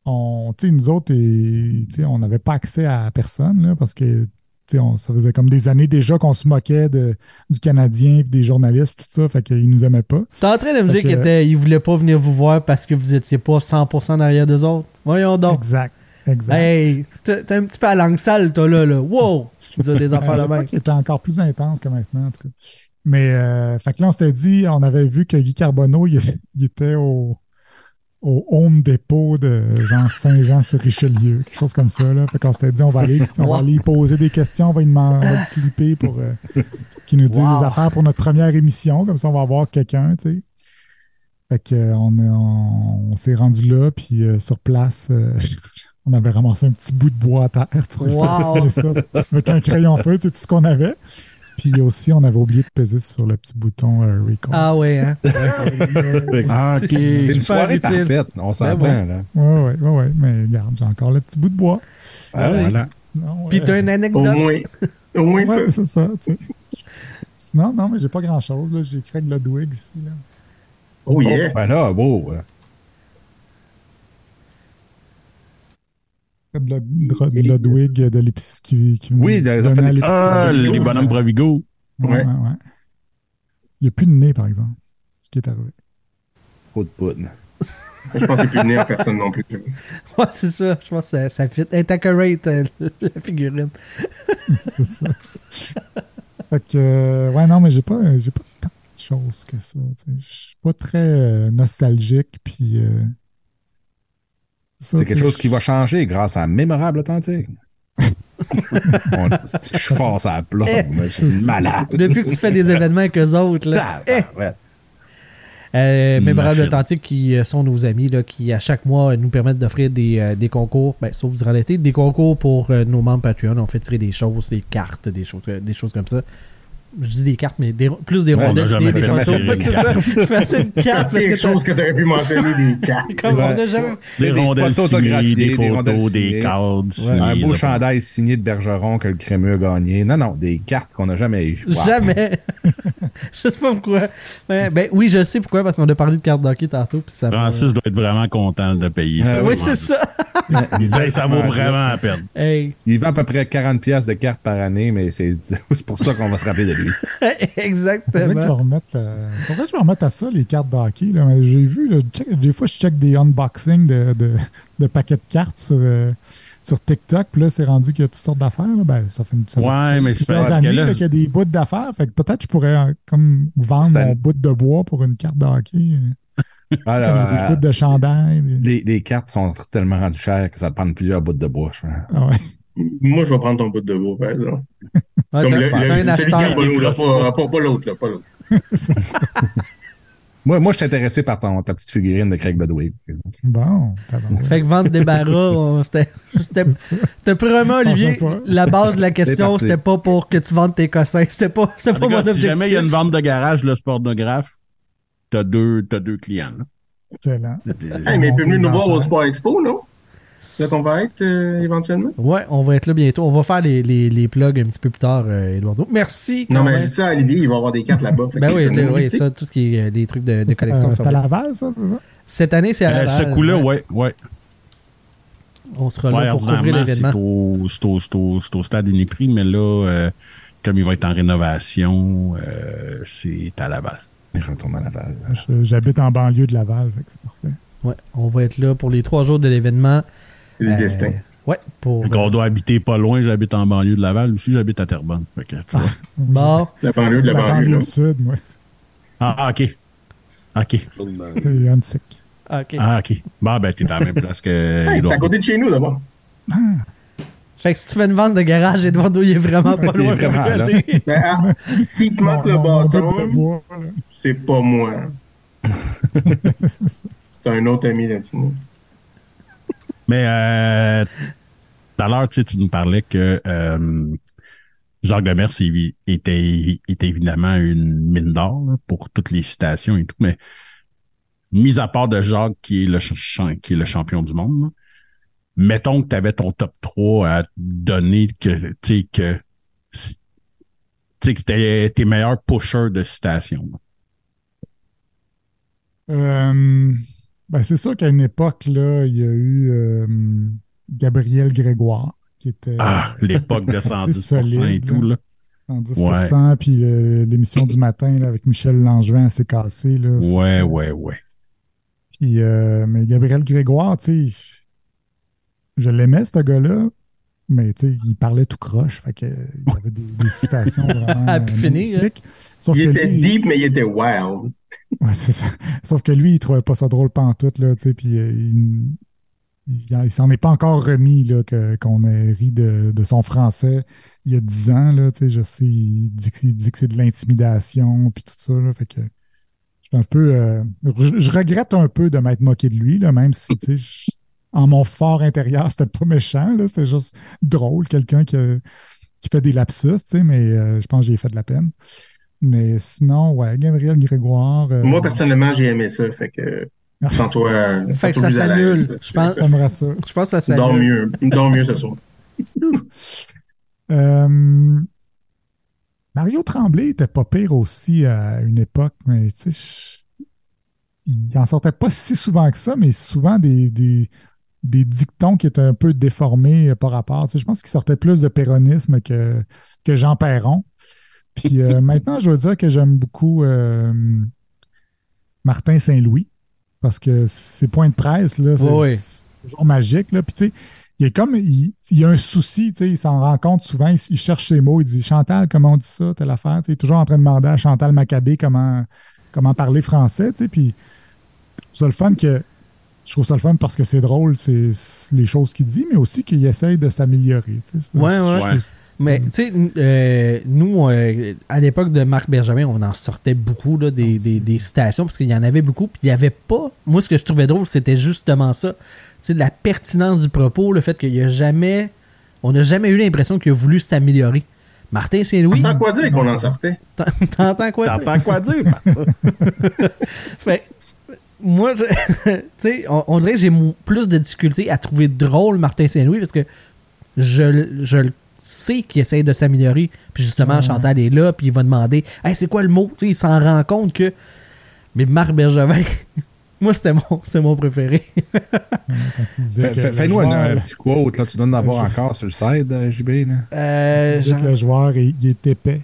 on, tu sais, nous autres, et, tu sais, on n'avait pas accès à personne là, parce que tu on- ça faisait comme des années déjà qu'on se moquait de, du Canadien et des journalistes, tout ça, fait qu'ils nous aimaient pas. T'es en train de me Fait dire qu'ils voulaient pas venir vous voir parce que vous étiez pas 100% derrière d'eux autres? Voyons donc. Exact. Exact. Hey, t'es un petit peu à langue sale, toi, là. là. Wow! Dire des [LAUGHS] affaires de même. il était encore plus intense que maintenant, en tout cas. Mais, euh, fait que là, on s'était dit, on avait vu que Guy Carbonneau, il, il était au, au Home Depot de genre Saint-Jean-sur-Richelieu, quelque chose comme ça, là. Fait qu'on s'était dit, on va aller, on va aller poser des questions, on va on va le clipper pour euh, qu'il nous dise Wow. des affaires pour notre première émission, comme ça, on va avoir quelqu'un, tu sais. Fait que, euh, on, est- on, on s'est rendu là, puis euh, sur place, euh, [LAUGHS] on avait ramassé un petit bout de bois à terre pour Wow. dessiner ça avec un crayon feu, c'est tout ce qu'on avait. Puis aussi, on avait oublié de peser sur le petit bouton euh, record. Ah ouais, hein? [LAUGHS] Ah, ok. C'est C'est une super soirée utile. parfaite, on s'entend, ouais. là. Ouais, ouais, ouais, ouais. Mais regarde, j'ai encore le petit bout de bois. Ah ouais. Voilà. Non, Puis t'as une Au anecdote. moins, au moins ça. Ouais, c'est ça, tu sais. Sinon, non, mais j'ai pas grand chose. Là. J'ai Craig Ludwig ici. Là. Oh yeah. Ben là, beau. là. Craig Lud- Ludwig de l'épicerie qui, qui Oui, qui ont donnait fait. Ah, les bonhommes Provigo. Ouais, Ouais. ouais, ouais. Il n'y a plus de nez, par exemple. Ce qui est arrivé. Trop de poudre. Je pense que c'est plus venu à personne non plus. [LAUGHS] Ouais, c'est ça. Je pense que ça, ça fit. Euh, [LAUGHS] la figurine. [LAUGHS] c'est ça. fait que, euh, ouais, non, mais j'ai pas, j'ai pas tant de choses que ça. Je suis pas très euh, nostalgique, puis. Euh, C'est quelque chose qui va changer grâce à Mémorable Authentique. [LAUGHS] On- Je suis fort à la plombe, je suis malade. Depuis que tu fais des événements avec eux autres, là. Ah, ouais. Euh, Mémorables Machine. Authentiques qui euh, sont nos amis, là, qui à chaque mois euh, nous permettent d'offrir des, euh, des concours, ben, sauf durant l'été, des concours pour euh, nos membres Patreon. On fait tirer des choses, des cartes, des choses, euh, des choses comme ça. Je dis des cartes, mais des, plus des Ouais, rondelles, des photos. ça. Je [LAUGHS] fais assez une [LAUGHS] carte parce quelque que t'as- chose que tu aurais pu mentionner des [LAUGHS] cartes. comme on Ouais. a jamais. Des Des rondelles signées, des des photos, des signées, Un beau là. chandail signé de Bergeron que le crémeux a gagné. Non, non, des cartes qu'on n'a jamais eues. Wow. Jamais. [LAUGHS] je sais pas pourquoi. Ben, ben, oui, je sais pourquoi, parce qu'on a parlé de carte d'hockey tantôt. Puis ça Francis doit être vraiment content de payer ça. Ah Oui, c'est ça. [LAUGHS] Il dit, Hey, ça vaut vraiment la peine. Hey. Il vend à peu près 40 pièces de cartes par année, mais c'est [LAUGHS] c'est pour ça qu'on va se rappeler de lui. Faudrait que je Exactement. me remette, euh, je à ça, les cartes de hockey. là. Mais J'ai vu, là, check- des fois, je check des unboxings de, de, de paquets de cartes sur, euh, sur TikTok. Puis là, c'est rendu qu'il y a toutes sortes d'affaires. Ben, ça fait, ça fait Ouais, mais c'est plusieurs parce années que là, là, qu'il y a des bouts d'affaires. Fait que peut-être je pourrais euh, comme vendre un- mon bout de bois pour une carte de hockey. euh, [LAUGHS] Alors, des bouts de chandail. des- les, les cartes sont tellement rendues chères que ça te prend plusieurs bouts de bois. je pense. Ah ouais. Moi, je vais prendre ton bout de bois, par exemple. Ouais, Comme t'as- le, un celui acheteur. Pas, l'autre, là, pas l'autre. [LAUGHS] [LAUGHS] Moi, moi, je suis intéressé par ton, ta petite figurine de Craig Ludwig. Bon, tabarouette. Fait que vendre des [LAUGHS] barras, c'était c'était- vraiment, Olivier, la base de la [LAUGHS] question, c'était pas pour que tu vendes tes cossins. C'était pas, pas mon cas, si objectif. jamais il y a une vente de garage, le sportographe, t'as deux, t'as deux clients. là. Excellent. Hey, mais il peut venir nous voir au. Sport Expo, non? Là qu'on va être euh, éventuellement? Ouais, on va être là bientôt. On va faire les, les, les plugs un petit peu plus tard, euh, Eduardo. Merci. Non, mais même. je dis ça à Olivier, il va avoir des cartes là-bas. Ben qu'il oui, oui, ça, tout ce qui est euh, des trucs de, de C'est collection. c'est à va- Laval, ça, c'est ça? Cette année, c'est à Euh, Laval. ce coup-là, ouais. ouais, ouais. On sera Ouais, là pour couvrir l'événement. c'est au, c'est au, c'est au, c'est au stade Uniprix, mais là, euh, comme il va être en rénovation, euh, c'est à Laval. Il retourne à Laval. J'habite en banlieue de Laval, c'est parfait. Ouais, on va être là pour les trois jours de l'événement. C'est le Euh, destin. Ouais, pour. Fait qu'on doit habiter pas loin, j'habite en banlieue de Laval aussi, j'habite à Terrebonne. Fait que, tu vois. Bon, La banlieue de la la banlieue, là. banlieue sud, moi. Ah, ah, ok. Ok. Huntsic. ok. Ah, ok. Bon, ben, t'es à la même place que. [LAUGHS] Hey, t'es à côté de chez nous, d'abord. Fait que si tu fais une vente de garage, Eduardo, il est vraiment pas Il est loin. vraiment là. [LAUGHS] Ben, ah, s'il te manque le bâton, c'est pas moi. [LAUGHS] C'est un autre ami latino. Mais euh, tout à l'heure, tu nous parlais que euh, Jacques Demers était, était évidemment une mine d'or pour toutes les citations et tout, mais mis à part de Jacques qui est le, champion du monde, mettons que tu avais ton top 3 à donner que tu sais que tu que c'était tes meilleurs pushers de citations. Euh, ben, c'est sûr qu'à une époque, là, il y a eu euh, Gabriel Grégoire, qui était Ah, l'époque de [LAUGHS] 110% et solide, tout, là. 110%, puis l'émission du matin là, avec Michel Langevin s'est cassé. Là, Ouais, ouais, ouais. Puis, euh, mais Gabriel Grégoire, tu sais, je l'aimais, ce gars-là, mais tu sais, il parlait tout croche. Fait que, il y avait des, des citations [LAUGHS] vraiment. À finir. Sauf Il que était lui, deep, mais il était wild. [LAUGHS] Ouais, c'est ça. Sauf que lui, il trouvait pas ça drôle pantoute, là, tu sais, puis euh, il, il, il s'en est pas encore remis, là, que- qu'on ait ri de, de son français il y a dix ans, là, tu sais, je sais, il dit, que- il dit que c'est de l'intimidation, puis tout ça, là, fait que je suis un peu, euh, je, je regrette un peu de m'être moqué de lui, là, même si, tu sais, je- en mon fort intérieur, c'était pas méchant, là, c'est juste drôle, quelqu'un qui, a- qui fait des lapsus, tu sais, mais euh, je pense que j'ai fait de la peine. Mais sinon, ouais, Gabriel Grégoire. euh, Moi, personnellement, j'ai aimé ça. Fait que, sans toi. euh, Fait que ça s'annule. Je pense- ça. Je pense que ça Dors s'annule. mieux. Dors mieux ce soir. [LAUGHS] Euh, Mario Tremblay était pas pire aussi à une époque, mais tu sais, je- il en sortait pas si souvent que ça, mais souvent des, des, des dictons qui étaient un peu déformés euh, par rapport. Tu sais, je pense qu'il sortait plus de péronisme que, que Jean Perron. Puis euh, [LAUGHS] maintenant, je veux dire que j'aime beaucoup euh, Martin Saint-Louis, parce que ses points de presse, là, c'est c'est toujours magique. Là. Puis tu sais, il est comme il, a un souci, tu sais, il s'en rend compte souvent, il, il cherche ses mots, il dit Chantal, comment on dit ça, telle affaire. Tu sais, il est toujours en train de demander à Chantal Maccabé comment, comment parler français, tu sais, puis ça le fun que je trouve ça le fun parce que c'est drôle, c'est les choses qu'il dit, mais aussi qu'il essaye de s'améliorer. tu sais. Ouais, ouais. Ouais. Mais tu sais, euh, nous, euh, à l'époque de Marc Bergevin, on en sortait beaucoup là, des, des, des citations parce qu'il y en avait beaucoup. Puis il n'y avait pas. Moi, ce que je trouvais drôle, c'était justement ça. Tu sais, la pertinence du propos, le fait qu'il n'y a jamais. On n'a jamais eu l'impression qu'il a voulu s'améliorer. Martin Saint-Louis? T'entends quoi dire qu'on en sortait? T'entends quoi dire? T'entends quoi dire? [LAUGHS] Fait, moi, je- [LAUGHS] tu sais, on, on dirait que j'ai plus de difficultés à trouver drôle Martin Saint-Louis parce que je, le- je le sais qu'il essaye de s'améliorer. Puis justement. Chantal est là, puis il va demander Hey, c'est quoi le mot Tu sais, Il s'en rend compte que. Mais Marc Bergevin, [LAUGHS] moi, c'était mon, mon préféré. [LAUGHS] Il Fais-nous un, petit quote, là, tu dois en avoir encore sur le site, euh, JB. Là. Euh, il disait que le joueur est, il est épais.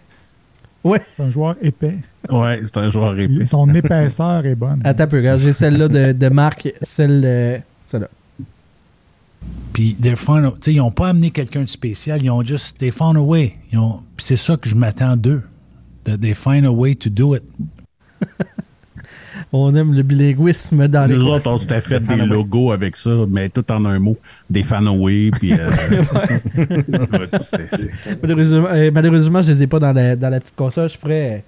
Ouais. C'est un joueur épais. Ouais, c'est un joueur épais. Son épaisseur est bonne. Attends un peu, regarde, j'ai celle-là de, de Marc, celle. euh, celle-là. Puis ils n'ont pas amené quelqu'un de spécial, ils ont juste they found a way. C'est ça que je m'attends d'eux. They find a way to do it. [LAUGHS] On aime le bilinguisme dans les. Nous autres, on s'était fait [LAUGHS] des logos avec ça, mais tout en un mot. Des fanaway, puis... Euh, [LAUGHS] Malheureusement, euh, malheureusement, je les ai pas dans la, dans la petite console. Je pourrais euh,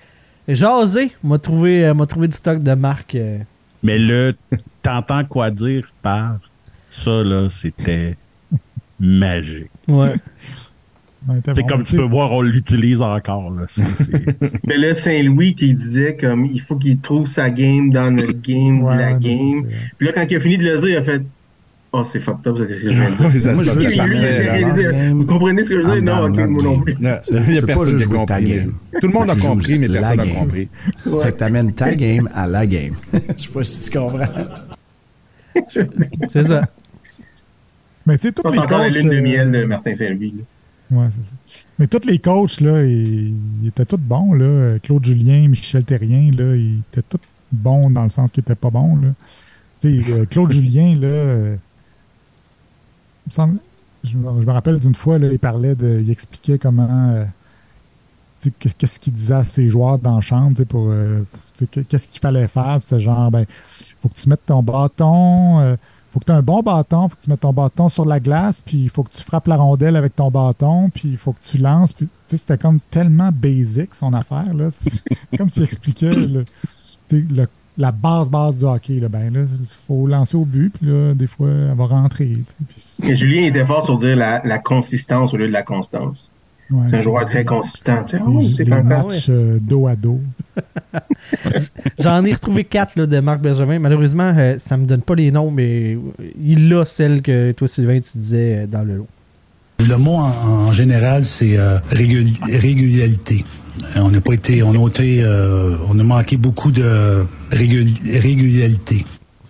jaser. M'a trouvé, euh, m'a trouvé du stock de marque. euh. mais le t'entends quoi dire par ça, là, c'était magique. Ouais. Ouais, t'es C'est bon, comme tu peux voir, on l'utilise encore. Là. C'est- c'est- [LAUGHS] Mais là, Saint-Louis qui disait comme il faut qu'il trouve sa game dans notre game Ouais, de la game. c'est- Puis là, quand il a fini de le dire, il a fait Oh, c'est fucked up, ce que je viens de [LAUGHS] dire. Moi, je veux Lui, il a réalisé. Vous comprenez ce que je veux dire? I'm Non, ok, moi non plus. Il [LAUGHS] n'y a personne qui a compris. Tout le monde a compris, mais la personne n'a game. compris. Fait que t'amènes ta game à la game. [LAUGHS] Je sais pas si tu comprends. C'est ça. Mais tu sais, tous Ça, les C'est encore la coachs. lune de euh, miel de Martin. Ouais, c'est ça. Mais tous les coachs, là, ils, étaient tous bons, là. Claude Julien, Michel Terrien, là, ils étaient tous bons dans le sens qu'ils étaient pas bons, là. Tu sais, euh, Claude Julien, là, euh, je, me, rappelle d'une fois, il parlait de, il expliquait comment, euh, qu'est-ce qu'il disait à ses joueurs dans la chambre, pour, euh, qu'est-ce qu'il fallait faire, c'est genre, ben, faut que tu mettes ton bâton, euh, faut que tu aies un bon bâton, faut que tu mettes ton bâton sur la glace, puis il faut que tu frappes la rondelle avec ton bâton, puis il faut que tu lances. Puis, c'était comme tellement basic son affaire. là. [LAUGHS] C'est comme s'il expliquait le- le- la base base du hockey. Là. Ben, là, il faut lancer au but, puis là, des fois, elle va rentrer. Julien était fort sur dire la, la consistance au lieu de la constance. ouais, C'est un joueur très consistant. Oh, Les, c'est les matchs euh, dos à dos. [LAUGHS] J'en ai retrouvé quatre là, de Marc Bergevin. Malheureusement, euh, ça me donne pas les noms, mais il a celle que toi, Sylvain, tu disais euh, dans le lot. Le mot en, en général, c'est euh, régul- régularité. Euh, On n'a pas été, on a été, euh, on a manqué beaucoup de régul- régularité.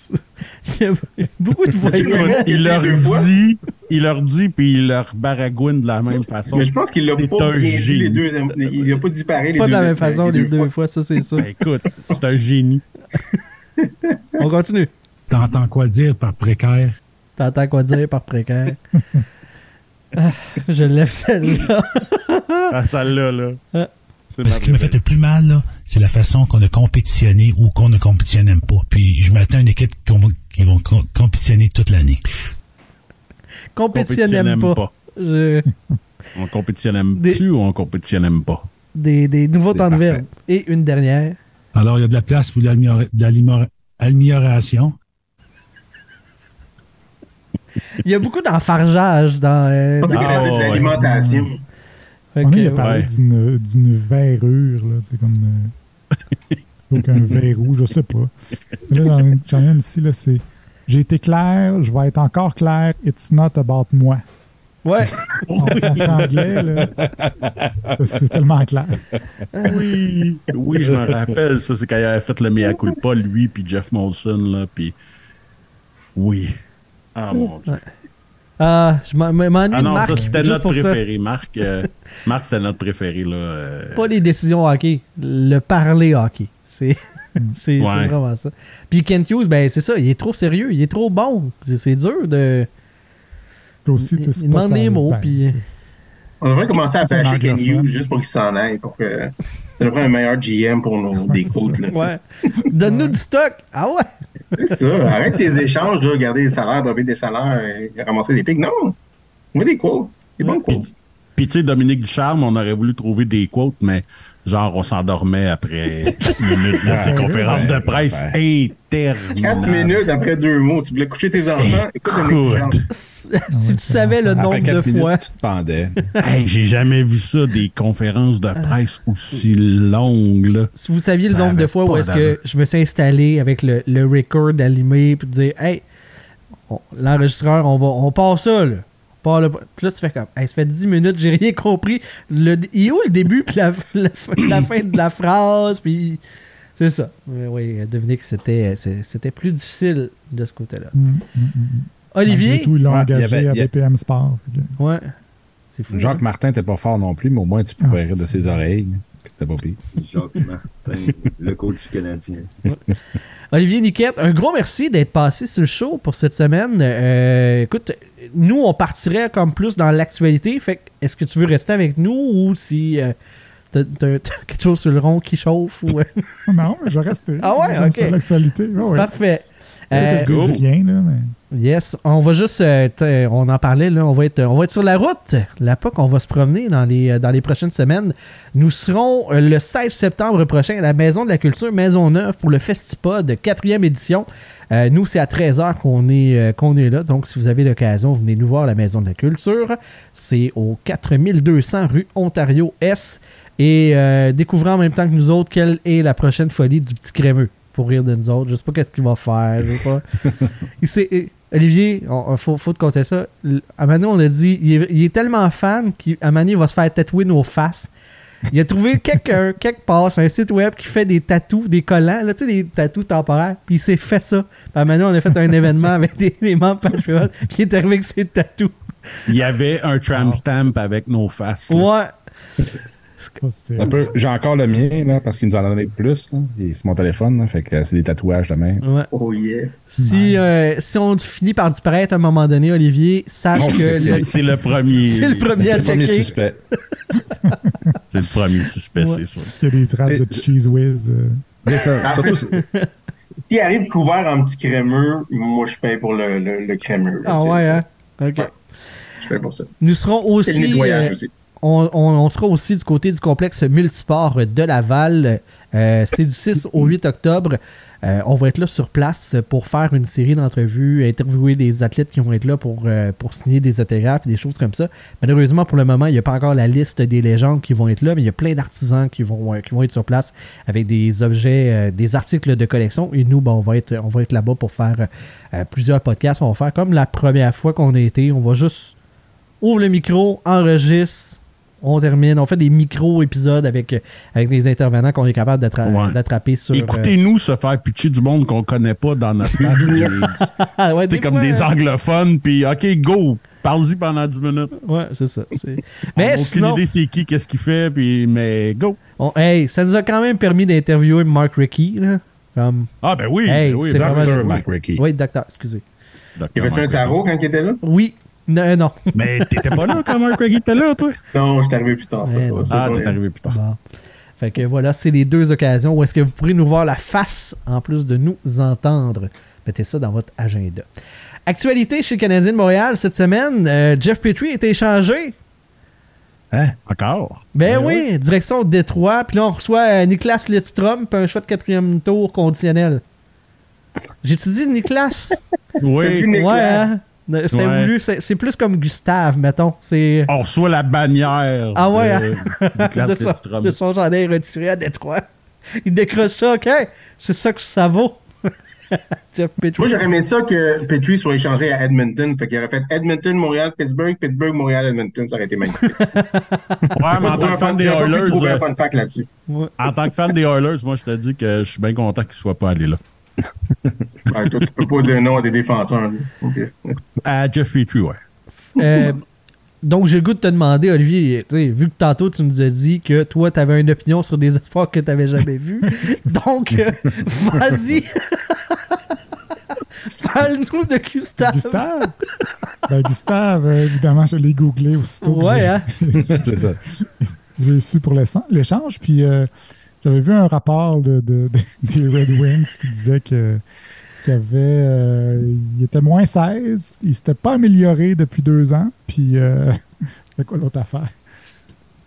[LAUGHS] Il y a beaucoup de voyants. il leur dit, il leur dit, puis il leur baragouine de la même façon. Mais je pense qu'il l'a pas dit les deux. Il l'a pas dit pareil les Pas de deux la même fois, façon les deux fois. fois, ça c'est ça. [LAUGHS] Ben, écoute, c'est un génie. [LAUGHS] On continue. T'entends quoi dire par précaire? T'entends quoi dire par précaire? Ah, je lève celle-là. Ah, celle-là, là. Ah. C'est Mais ma ce qui me fait le plus mal, là, c'est la façon qu'on a compétitionné ou qu'on ne compétitionne même pas. Puis je m'attends à une équipe qu'on va- qui vont co- compétitionner toute l'année. Compétitionne pas. pas. Je- On compétitionne Des- dessus ou on compétitionne pas? Des, des nouveaux temps de verbe. Et une dernière. Alors, il y a de la place pour l'amélioration-. Il y a beaucoup d'enfargeage dans. euh, dans- Ah, de l'alimentation. On a, il a parlé ouais. d'une, d'une verrure, là, tu sais, comme. euh, donc un verrou, je sais pas. Là, j'en ai- j'en ai une ici, là, c'est. J'ai été clair, je vais être encore clair, it's not about moi. Ouais. En son franglais, là, c'est tellement clair. Oui, oui, je me rappelle. Ça, c'est quand il avait fait le mea culpa, lui, puis Jeff Molson, là, puis... Oui. Ah, mon Dieu. Ah, je m'en- m'ennuie Ah de non, Marc. ça, c'était notre ça. préféré. Marc, euh, [LAUGHS] Marc c'était notre préféré, là. euh, Pas les décisions hockey, le parler hockey. C'est [LAUGHS] c'est c'est Ouais. vraiment ça. Puis Kent Hughes, ben c'est ça, il est trop sérieux, il est trop bon. C'est c'est dur de. Aussi, tu sais, Il- c'est il demande les mots, ben, puis- sais, On devrait commencer à bâcher Ken. Hughes juste pour qu'il s'en aille, pour que ça devrait un meilleur GM pour nos des [LAUGHS] sais. Ouais. Donne-nous du stock. Ah ouais. C'est ça. Arrête tes échanges, là, regarder les salaires, dropper des salaires, euh, ramasser des pics. Non. On veut des quotes. Des bonnes quotes. Puis, tu sais, Dominique Ducharme, on aurait voulu trouver des quotes, mais genre, on s'endormait après [LAUGHS] une minute de ses Ouais, conférences de presse ouais. Quatre minutes après deux mots, tu voulais coucher tes enfants? Écoute, si tu savais le nombre de quatre minutes, fois. tu te pendais. [LAUGHS] Hey, j'ai jamais vu ça, des conférences de presse aussi longues, là. Si vous saviez le nombre de fois où est-ce que je me suis installé avec le, le record allumé puis dire Hey, l'enregistreur, on va on part ça là. Puis là, tu fais comme Hey, ça fait 10 minutes, j'ai rien compris. Le, il est où le début puis la, [CLEARS THROAT] la fin- la fin de la phrase puis c'est ça. Oui, oui, devinez que c'était c'est- c'était plus difficile de ce côté-là. mm, mm, mm. Olivier, tout, ils l'ont Ouais, il y engagé avait- à BPM Sport. que- ouais. C'est fou. Jacques hein? Martin n'était pas fort non plus, mais au moins tu pouvais Ah, rire de ses oreilles. C'était pas pire. Jacques Martin, le coach canadien. Olivier Niquette, un gros merci d'être passé sur le show pour cette semaine. Euh, écoute, nous, on partirait comme plus dans l'actualité. Fait que, est-ce que tu veux rester avec nous ou si euh, t'as, quelque chose sur le rond qui chauffe ou. euh, [LAUGHS] Non, mais je vais rester. Ah ouais, ok. l'actualité. Ouais. Parfait. Euh, rien, là, mais... Yes, on va juste, euh, t- on en parlait là, on va être, on va être sur la route. La POC, on va se promener dans les, euh, dans les prochaines semaines. Nous serons euh, le 16 septembre prochain à la Maison de la Culture Maisonneuve pour le Festipod, quatrième édition. Euh, nous, c'est à 13h qu'on est, euh, qu'on est là. Donc, si vous avez l'occasion, venez nous voir à la Maison de la Culture. C'est au 4200 rue Ontario-S. Et euh, découvrez en même temps que nous autres quelle est la prochaine folie du petit crémeux pour rire de nous autres. Je sais pas qu'est-ce qu'il va faire. Je sais pas. [LAUGHS] Il Olivier, il faut, faut te compter ça. À Manu, on a dit, il est, il est tellement fan qu'à il va se faire tatouer nos faces. Il a trouvé quelqu'un, [LAUGHS] quelque part, sur un site web qui fait des tatous, des collants, là, tu sais, des tatous temporaires. Puis il s'est fait ça. Puis Manu, on a fait un [LAUGHS] événement avec des, des membres Patreon. Puis il est arrivé avec ses tatous. Il y avait un tram stamp avec nos faces. là. Ouais. Ça, c'est- Un peu- J'ai encore le mien, là, parce qu'il nous en a donné plus. Là. Il est sur mon téléphone, là, fait que c'est des tatouages de même. ouais. Oh yeah. Si, euh, si on finit par disparaître à un moment donné, Olivier, sache que c'est- le- C'est le premier. [LAUGHS] c'est le premier C'est à le premier checker. suspect. [LAUGHS] C'est le premier suspect, Ouais. c'est sûr. Il y a des traces de Cheese Whiz. euh. Ça, surtout, c'est- S'il arrive couvert en petit crémeux, moi, je paye pour le, le, le crémeux. là, Ah ouais, hein? OK. Ouais. Je paye pour ça. Nous serons C'est le aussi. nettoyage euh, aussi. On, sera aussi du côté du complexe multisport de Laval. Euh, c'est du 6 au 8 octobre. Euh, on va être là sur place pour faire une série d'entrevues, interviewer des athlètes qui vont être là pour, euh, pour signer des autographes et des choses comme ça. Malheureusement, pour le moment, il n'y a pas encore la liste des légendes qui vont être là, mais il y a plein d'artisans qui vont, qui vont être sur place avec des objets, des articles de collection. Et nous, ben, on va être, être là-bas pour faire plusieurs podcasts. On va faire comme la première fois qu'on a été. On va juste ouvre le micro, enregistre, on termine, on fait des micro-épisodes avec, avec les intervenants qu'on est capable d'attra- Ouais. d'attraper sur. Écoutez-nous se faire pitcher du monde qu'on connaît pas dans notre [LAUGHS] euh, ouais, C'est comme fois, des euh, anglophones, puis OK, go! Parle-y pendant 10 minutes. Ouais, c'est ça. c'est- On Mais a aucune sinon, idée c'est qui, qu'est-ce qu'il fait, puis mais go! on- hey, ça nous a quand même permis d'interviewer Mark Rickey. Là, comme, Ah ben oui, Hey, ben oui, Dr. Mike Rickey. Oui, docteur, excusez. Il y avait un Saro quand il était là? Oui. Non, non. Mais t'étais pas là quand Mark Craigie était là, toi? Non, je suis arrivé plus tard. Ça, Ah, t'es arrivé plus tard. Bon. Fait que voilà, c'est les deux occasions où est-ce que vous pourrez nous voir la face en plus de nous entendre. Mettez ça dans votre agenda. Actualité chez le Canadien de Montréal cette semaine, euh, Jeff Petrie a été échangé. Hein? Encore? Ben Ben oui, direction Détroit. Puis là, on reçoit euh, Niklas Lidstrom puis un choix de quatrième tour conditionnel. J'ai-tu dit Niklas? Dit Oui. Niklas. Ouais, hein? C'était Ouais. voulu. C'est c'est plus comme Gustave, mettons. C'est On reçoit la bannière. Ah ouais, de, de, [LAUGHS] de son, de son jardin retiré à Détroit. Il décroche ça, OK? C'est ça que ça vaut. [LAUGHS] Jeff. Moi, j'aurais aimé ça que Petrie soit échangé à Edmonton. Fait qu'il aurait fait Edmonton, Montréal, Pittsburgh, Pittsburgh, Montréal, Edmonton. Ça aurait été magnifique. [LAUGHS] Ouais, mais en tant que fan des Oilers, euh, fun fact là-dessus. en tant que fan des Oilers, moi, je te dis que je suis bien content qu'il soit pas allé là. Ouais, toi, tu peux pas dire non à des défenseurs. là. Ok. À Jeff Petrie, ouais. [LAUGHS] Euh, donc, j'ai le goût de te demander, Olivier, tu sais, vu que tantôt tu nous as dit que toi, tu avais une opinion sur des espoirs que tu n'avais jamais vus. [LAUGHS] donc, euh, vas-y. [LAUGHS] Parle-nous de Gustave. Gustave? Ben, Gustave, euh, évidemment, je l'ai googlé aussitôt. Ouais, j'ai- hein? J'ai su pour l'échan- l'échange. Puis euh, j'avais vu un rapport de, de- de- [LAUGHS] des Red Wings qui disait que qu'il avait, euh, il était moins 16. Il s'était pas amélioré depuis deux ans. Puis, euh, [LAUGHS] c'est quoi l'autre affaire?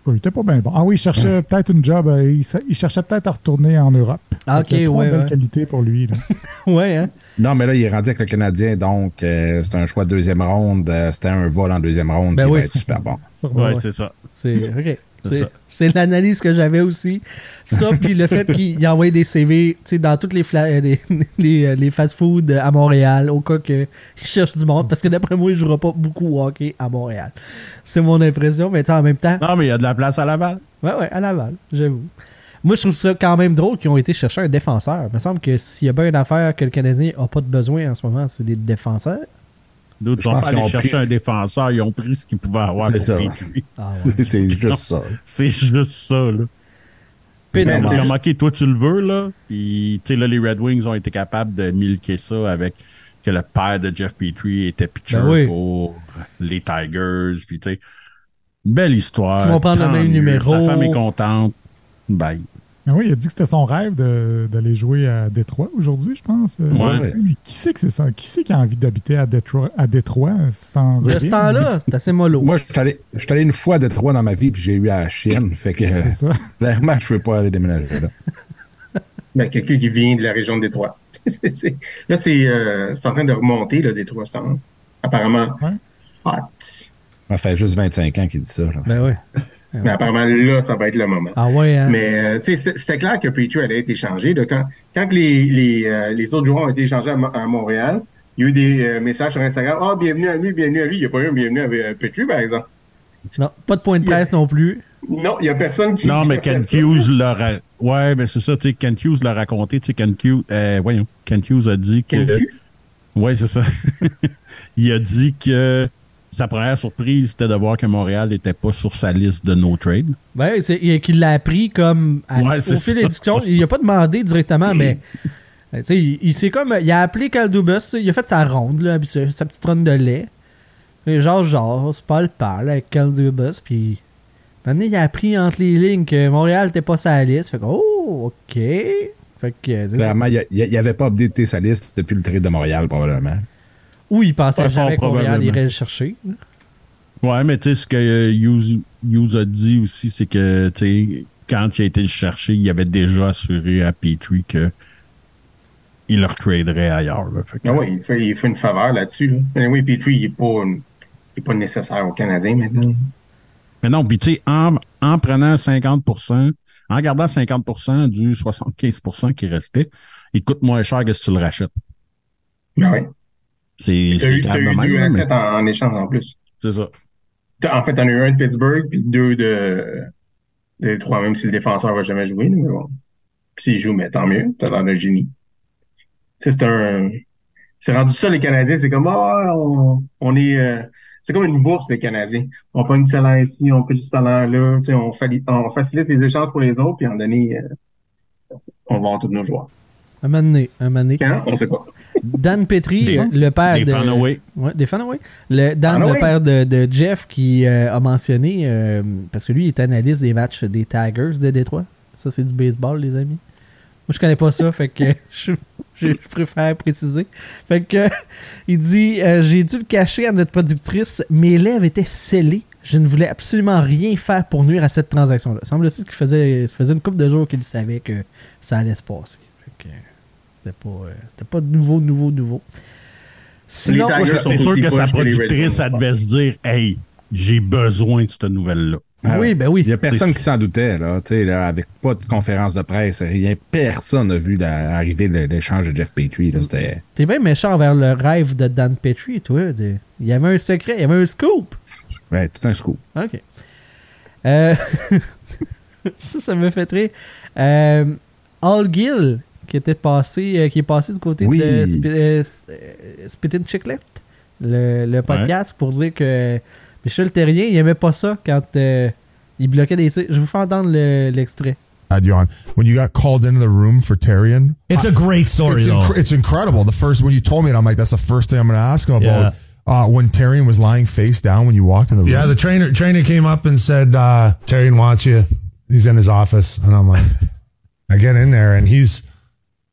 Il était pas bien bon. Ah oui, il cherchait peut-être une job. euh, il, cherchait peut-être à retourner en Europe. Ah, ok, trois ouais, belles ouais. qualités pour lui. là. [LAUGHS] Ouais, hein? Non, mais là, il est rendu avec le Canadien, donc euh, c'est un choix de deuxième ronde. euh, C'était un vol en deuxième ronde Ben qui oui. va être super bon. Ouais, ouais. c'est ça. C'est OK. C'est l'analyse que j'avais aussi. Ça, puis le fait qu'il il envoie des CV dans toutes les, fla- les, [LAUGHS] les, les fast-food à Montréal, au cas qu'il [LAUGHS] cherche du monde, parce que d'après moi, il ne jouera pas beaucoup au hockey à Montréal. C'est mon impression, mais en même temps, Non, mais il y a de la place à Laval. ouais, ouais, à Laval, j'avoue. Moi, je trouve ça quand même drôle qu'ils ont été chercher un défenseur. Il me semble que s'il y a bien une affaire que le Canadien n'a pas de besoin en ce moment, c'est des défenseurs. D'autres sont pas allés ont chercher pris- un défenseur, ils ont pris ce qu'ils pouvaient avoir C'est pour ça. Petrie. Ah ouais. [LAUGHS] c'est juste ça. C'est juste ça, là. Comme, OK, toi, tu le veux, là. Puis, tu sais, là, les Red Wings ont été capables de milquer ça avec que le père de Jeff Petrie était pitcher Ben oui. pour les Tigers. Puis, tu sais, une belle histoire. Ils vont prendre le même mieux. numéro. Sa femme est contente. Bye. Oui, il a dit que c'était son rêve de- d'aller jouer à Détroit aujourd'hui, je pense. Euh, Ouais. Mais qui c'est que c'est ça? Qui c'est qui a envie d'habiter à Détroit, à Détroit sans De ce temps-là, c'est assez mollo. Moi, je suis allé, une fois à Détroit dans ma vie, puis j'ai eu à chienne. Fait que, euh, C'est ça. clairement, je ne veux pas aller déménager là. [LAUGHS] Ben, quelqu'un qui vient de la région de Détroit. [LAUGHS] Là, c'est euh, c'est en train de remonter, le Détroit, hein. Apparemment. Ouais. hot. Ça fait juste 25 ans qu'il dit ça. là. Ben ouais. Mais apparemment, là, ça va être le moment. Ah ouais, hein? Mais euh, tu sais, c'est- c'était clair que Petrie allait être échangé. là. quand quand les, les, euh, les autres joueurs ont été échangés à, Mo- à Montréal, il y a eu des euh, messages sur Instagram. Ah, bienvenue à lui, bienvenue à lui. Il n'y a pas eu un bienvenue à Petrie, par exemple. Non, pas de point de presse non plus. Non, il n'y a personne qui. Non, mais a Ken. Hughes l'a ra- Ouais, ben c'est ça, tu sais, Ken Hughes l'a raconté, tu sais, Ken Hughes, euh, voyons, Ken Hughes a dit que... Ken Hughes? Ouais, c'est ça. [LAUGHS] il a dit que sa première surprise, c'était de voir que Montréal n'était pas sur sa liste de no trade. Ben, c'est il- qu'il l'a appris comme à- Ouais, au c'est fil des ça. discussions. Il a pas demandé directement, mais [LAUGHS] tu sais, il, il s'est comme il a appelé Caldubus, il a fait sa ronde là, puis sa, sa petite ronde de lait. Et genre genre, c'est pas le parle avec Caldubus, puis maintenant il a appris entre les lignes que Montréal n'était pas sa liste. Fait que oh, OK. Fait que c'est ça. Clairement, il n'avait pas updaté sa liste depuis le trade de Montréal, probablement. Ou il pensait Ouais, jamais probablement. irait le chercher. Ouais, mais tu sais, ce que euh, Hughes, Hughes a dit aussi, c'est que, tu sais, quand il a été le chercher, il avait déjà assuré à Petrie que il le retraderait ailleurs. Là. Fait que- Ah oui, il fait, il fait une faveur là-dessus. Là. Mais oui, Petrie, il n'est pas, il est pas nécessaire aux Canadiens maintenant. Mais non, puis tu sais, en, en prenant 50% en gardant 50% du 75% qui restait, il coûte moins cher que si tu le rachètes. Ben oui. C'est T'as c'est eu, même, deux là, mais assets en, en échange en plus. c'est ça. T'as- En fait, t'en as eu un de Pittsburgh, puis deux de, de trois, même si le défenseur va jamais jouer. Mais bon. Puis s'il joue, mais tant mieux. T'as l'air d'un génie. C'est un. C'est rendu ça, les Canadiens. C'est comme, ah, on, on est. euh, c'est comme une bourse, les Canadiens. On prend du salaire ici, on fait du salaire là. Tu sais, on, fali- on facilite les échanges pour les autres, puis en donné, euh, on va avoir tous nos joueurs. Un donné, un. Quand? On sait pas. Dan Petrie, Des- le père des de. Fanaway. Ouais, des Fanaway. Le, Dan, Fanaway. le père de, de Jeff, qui euh, a mentionné, euh, parce que lui, il est analyste des matchs des Tigers de Détroit. Ça, c'est du baseball, les amis. Moi, je connais pas ça, fait que je, [LAUGHS] je- je préfère préciser. Fait que, [LAUGHS] il dit euh, J'ai dû le cacher à notre productrice, mes lèvres étaient scellées. Je ne voulais absolument rien faire pour nuire à cette transaction-là. Semble-t-il qu'il faisait, ça faisait une couple de jours qu'il savait que ça allait se passer. C'était pas, euh, c'était pas nouveau, nouveau, nouveau. Sinon, Moi, j'étais sûr que sa productrice, elle devait se dire Hey, j'ai besoin de cette nouvelle-là. Ah oui, ben oui. Il y a personne qui s'en doutait, là, là, avec pas de conférence de presse, rien. Personne n'a vu la- arriver l'échange de Jeff Petrie, là. C'était. T'es bien méchant envers le rêve de Dan Petrie, toi. de- Il y avait un secret, il y avait un scoop. Ouais, tout un scoop. OK. Euh, [LAUGHS] ça, ça me fait rire. Euh, Al Gill, qui était passé, euh, qui est passé du côté Oui. de Sp euh, S- Spit and Chiclet, le, le podcast, pour dire que Michel Terrien, il aimait pas ça quand euh, il bloquait des tirs. Je vous fais entendre le- l'extrait. had you on when you got called into the room for Tyrion. It's a great story, It's, though. incre- it's incredible. The first when you told me it, I'm like, that's the first thing I'm going to ask him about. Uh, when Tyrion was lying face down when you walked in the room. Yeah, the trainer trainer came up and said, uh, Tyrion wants you. He's in his office. And I'm like, [LAUGHS] I get in there and he's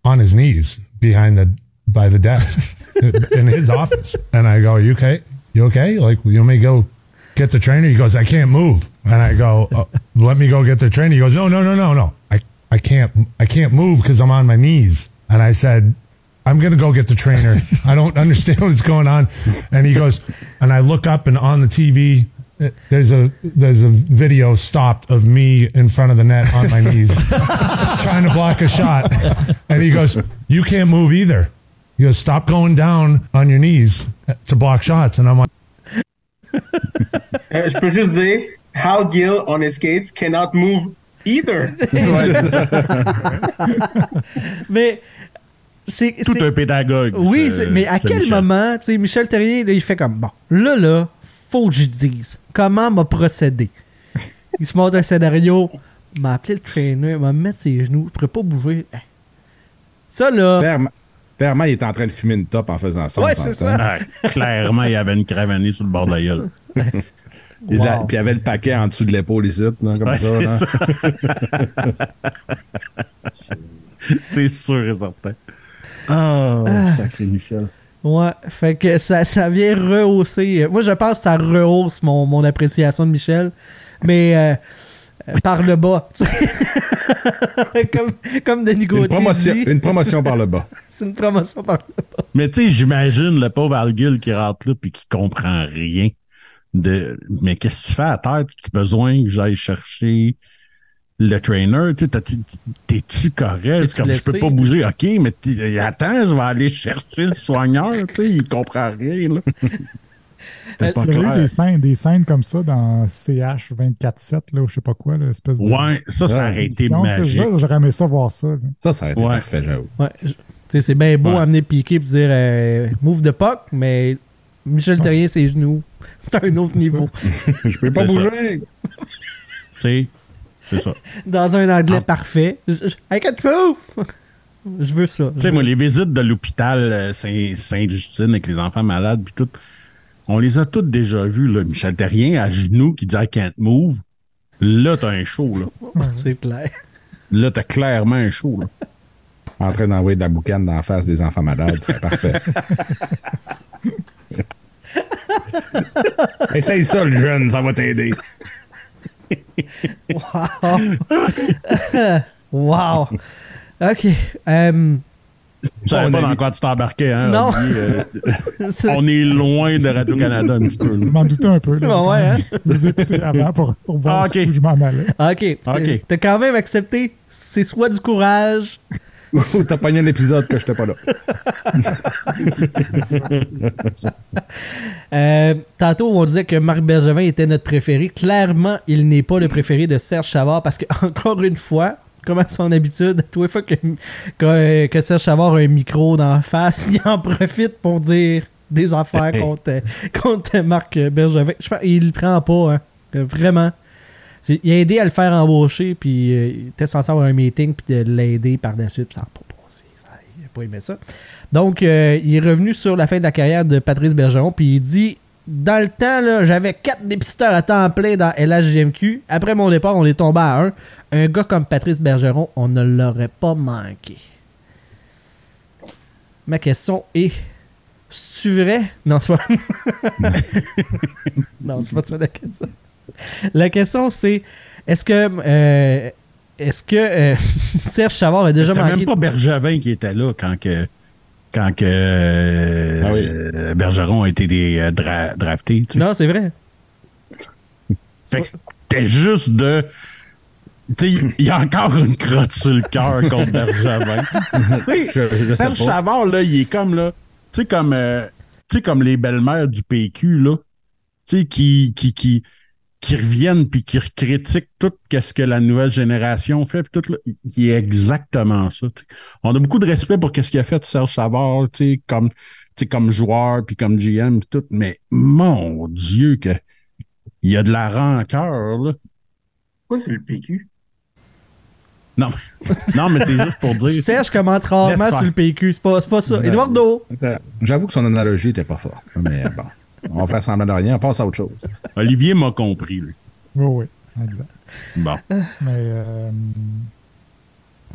on his knees behind the by the desk [LAUGHS] in his office. And I go, You okay? You okay? Like, you want me to go get the trainer? He goes, I can't move. And I go, uh, let me go get the trainer. He goes, No, no, no, no, no. I, I can't I can't move because I'm on my knees. And I said, I'm gonna go get the trainer. I don't [LAUGHS] understand what's going on. And he goes, and I look up and on the TV, there's a there's a video stopped of me in front of the net on my knees, [LAUGHS] trying to block a shot. And he goes, "You can't move either." He goes, "Stop going down on your knees to block shots." And I'm like, Euh, je peux juste dire, Hal Gill on his skates cannot move either. [LAUGHS] Mais c'est. Tout c'est- un pédagogue. Oui, c'est- mais à ce quel Michel. moment, tu sais, Michel Terrien, là, il fait comme, bon, là, là, faut que je dise comment m'a procédé. Il se montre un scénario, m'a appelé le trainer, m'a mis ses genoux, je pourrais pas bouger. Ça, là, Clairement, clairement, il est en train de fumer une top en faisant ça. Ouais, c'est ça. Ah, clairement, il avait une cravanée sur le bord de la gueule. [LAUGHS] Puis, Wow. il y avait le paquet en dessous de l'épaule ici, là, comme Ouais, ça. c'est là. ça. [LAUGHS] c'est sûr et certain. Oh, sacré Michel. Ouais, fait que ça, ça vient rehausser. Moi, je pense que ça rehausse mon, mon appréciation de Michel, mais euh, euh, par le bas. tu sais. [LAUGHS] comme, comme Denis Une Gauthier promotion, dit, une promotion par le bas. [LAUGHS] c'est une promotion par le bas. Mais tu sais, j'imagine le pauvre Algil qui rentre là puis qui comprend rien. De... Mais qu'est-ce que tu fais à terre? Tu as besoin que j'aille chercher le trainer? Tu sais, t'as-tu- T'es-tu correct? Comme je peux pas bouger. OK, mais attends, je vais aller chercher le soigneur. Tu sais, il comprend rien, là. [LAUGHS] Pas y avait eu clair. des scènes, des scènes comme ça dans CH 24-7, là, ou je sais pas quoi, là, espèce de. Ouais, ça, ça aurait été magique. ça, J'aurais aimé ça voir ça. là. Ça, ça a été Ouais. parfait, j'avoue. Ouais, je- tu sais, c'est bien beau Ouais. amener Piqué et dire euh, move de puck, mais Michel Terrien, ses genoux. [LAUGHS] C'est un autre niveau. [LAUGHS] Je peux pas bouger. Tu sais, c'est ça. [LAUGHS] Dans un anglais Ah. parfait. I can't move! [LAUGHS] Je veux ça. Tu sais, moi, les visites de l'hôpital euh, Saint- Sainte-Justine avec les enfants malades, puis tout, on les a toutes déjà vus, là. Michel Terrien à genoux qui dit I can't move. Là, t'as un show, là. C'est clair. Là, t'as clairement un show, là. En train d'envoyer de la boucane dans la face des enfants malades, c'est parfait. [LAUGHS] Essaye ça, le jeune, ça va t'aider. [LAUGHS] Wow! OK. euh, Tu savais On pas dans quoi tu t'embarquais, hein? Non. Euh, [LAUGHS] on est loin de Radio-Canada un petit peu, là. Je m'en doutais un peu. Là, Ouais, ouais, hein? Je vous avant pour, pour voir Ah, ok. où je m'en allais. OK. OK. T'as quand même accepté. C'est soit du courage. T'as pogné un épisode que j'étais pas là. [LAUGHS] Euh, tantôt, on disait que Marc Bergevin était notre préféré. Clairement, il n'est pas le préféré de Serge Chavard parce que, [LAUGHS] encore une fois, comme à son habitude, à tous les fois que, que, que Serge Chavard a un micro dans la face, [LAUGHS] il en profite pour dire des affaires contre, contre Marc Bergevin. Je pense qu'il le prend pas, hein. Vraiment. Il a aidé à le faire embaucher, puis euh, il était censé avoir un meeting, puis de l'aider par la suite, ça n'a pas passé. Ça, il a pas aimé ça. Donc, euh, il est revenu sur la fin de la carrière de Patrice Bergeron, puis il dit Dans le temps, j'avais quatre dépisteurs à temps plein dans LHGMQ. Après mon départ, on est tombé à un. Un gars comme Patrice Bergeron, on ne l'aurait pas manqué. Ma question est C'est-tu vrai? Non, c'est pas. [LAUGHS] non, c'est pas ça la question. La question, c'est est-ce que. euh, est-ce que euh, [LAUGHS] Serge Savard a déjà manqué même pas Bergevin qui était là quand que quand que euh, Ah oui. euh, Bergeron a été des, euh, dra- drafté. tu sais. Non, c'est vrai. Fait que c'était juste de. Tu sais, il y a encore une crotte sur le cœur contre Bergevin. [LAUGHS] Oui, Je- je- je sais Serge pas. Savard, là, il est comme, là, tu sais, comme, euh, tu sais, comme les belles-mères du PQ, là, tu sais, qui, qui, qui, qui reviennent puis qui critiquent tout ce que la nouvelle génération fait, puis tout, là, il est exactement ça. On a beaucoup de respect pour ce qu'il a fait Serge Savard, tu sais, comme, tu sais, comme joueur puis comme GM puis tout, mais mon Dieu que il y a de la rancœur, là. Pourquoi c'est le PQ? Non, [LAUGHS] non, mais c'est juste pour dire. Serge commente rarement sur le PQ. C'est pas, c'est pas ça. Eduardo? J'avoue que son analogie était pas forte. Mais bon, on va faire semblant de rien, on passe à autre chose. Olivier m'a compris, lui. Oui, oui, exact. Bon. Mais euh,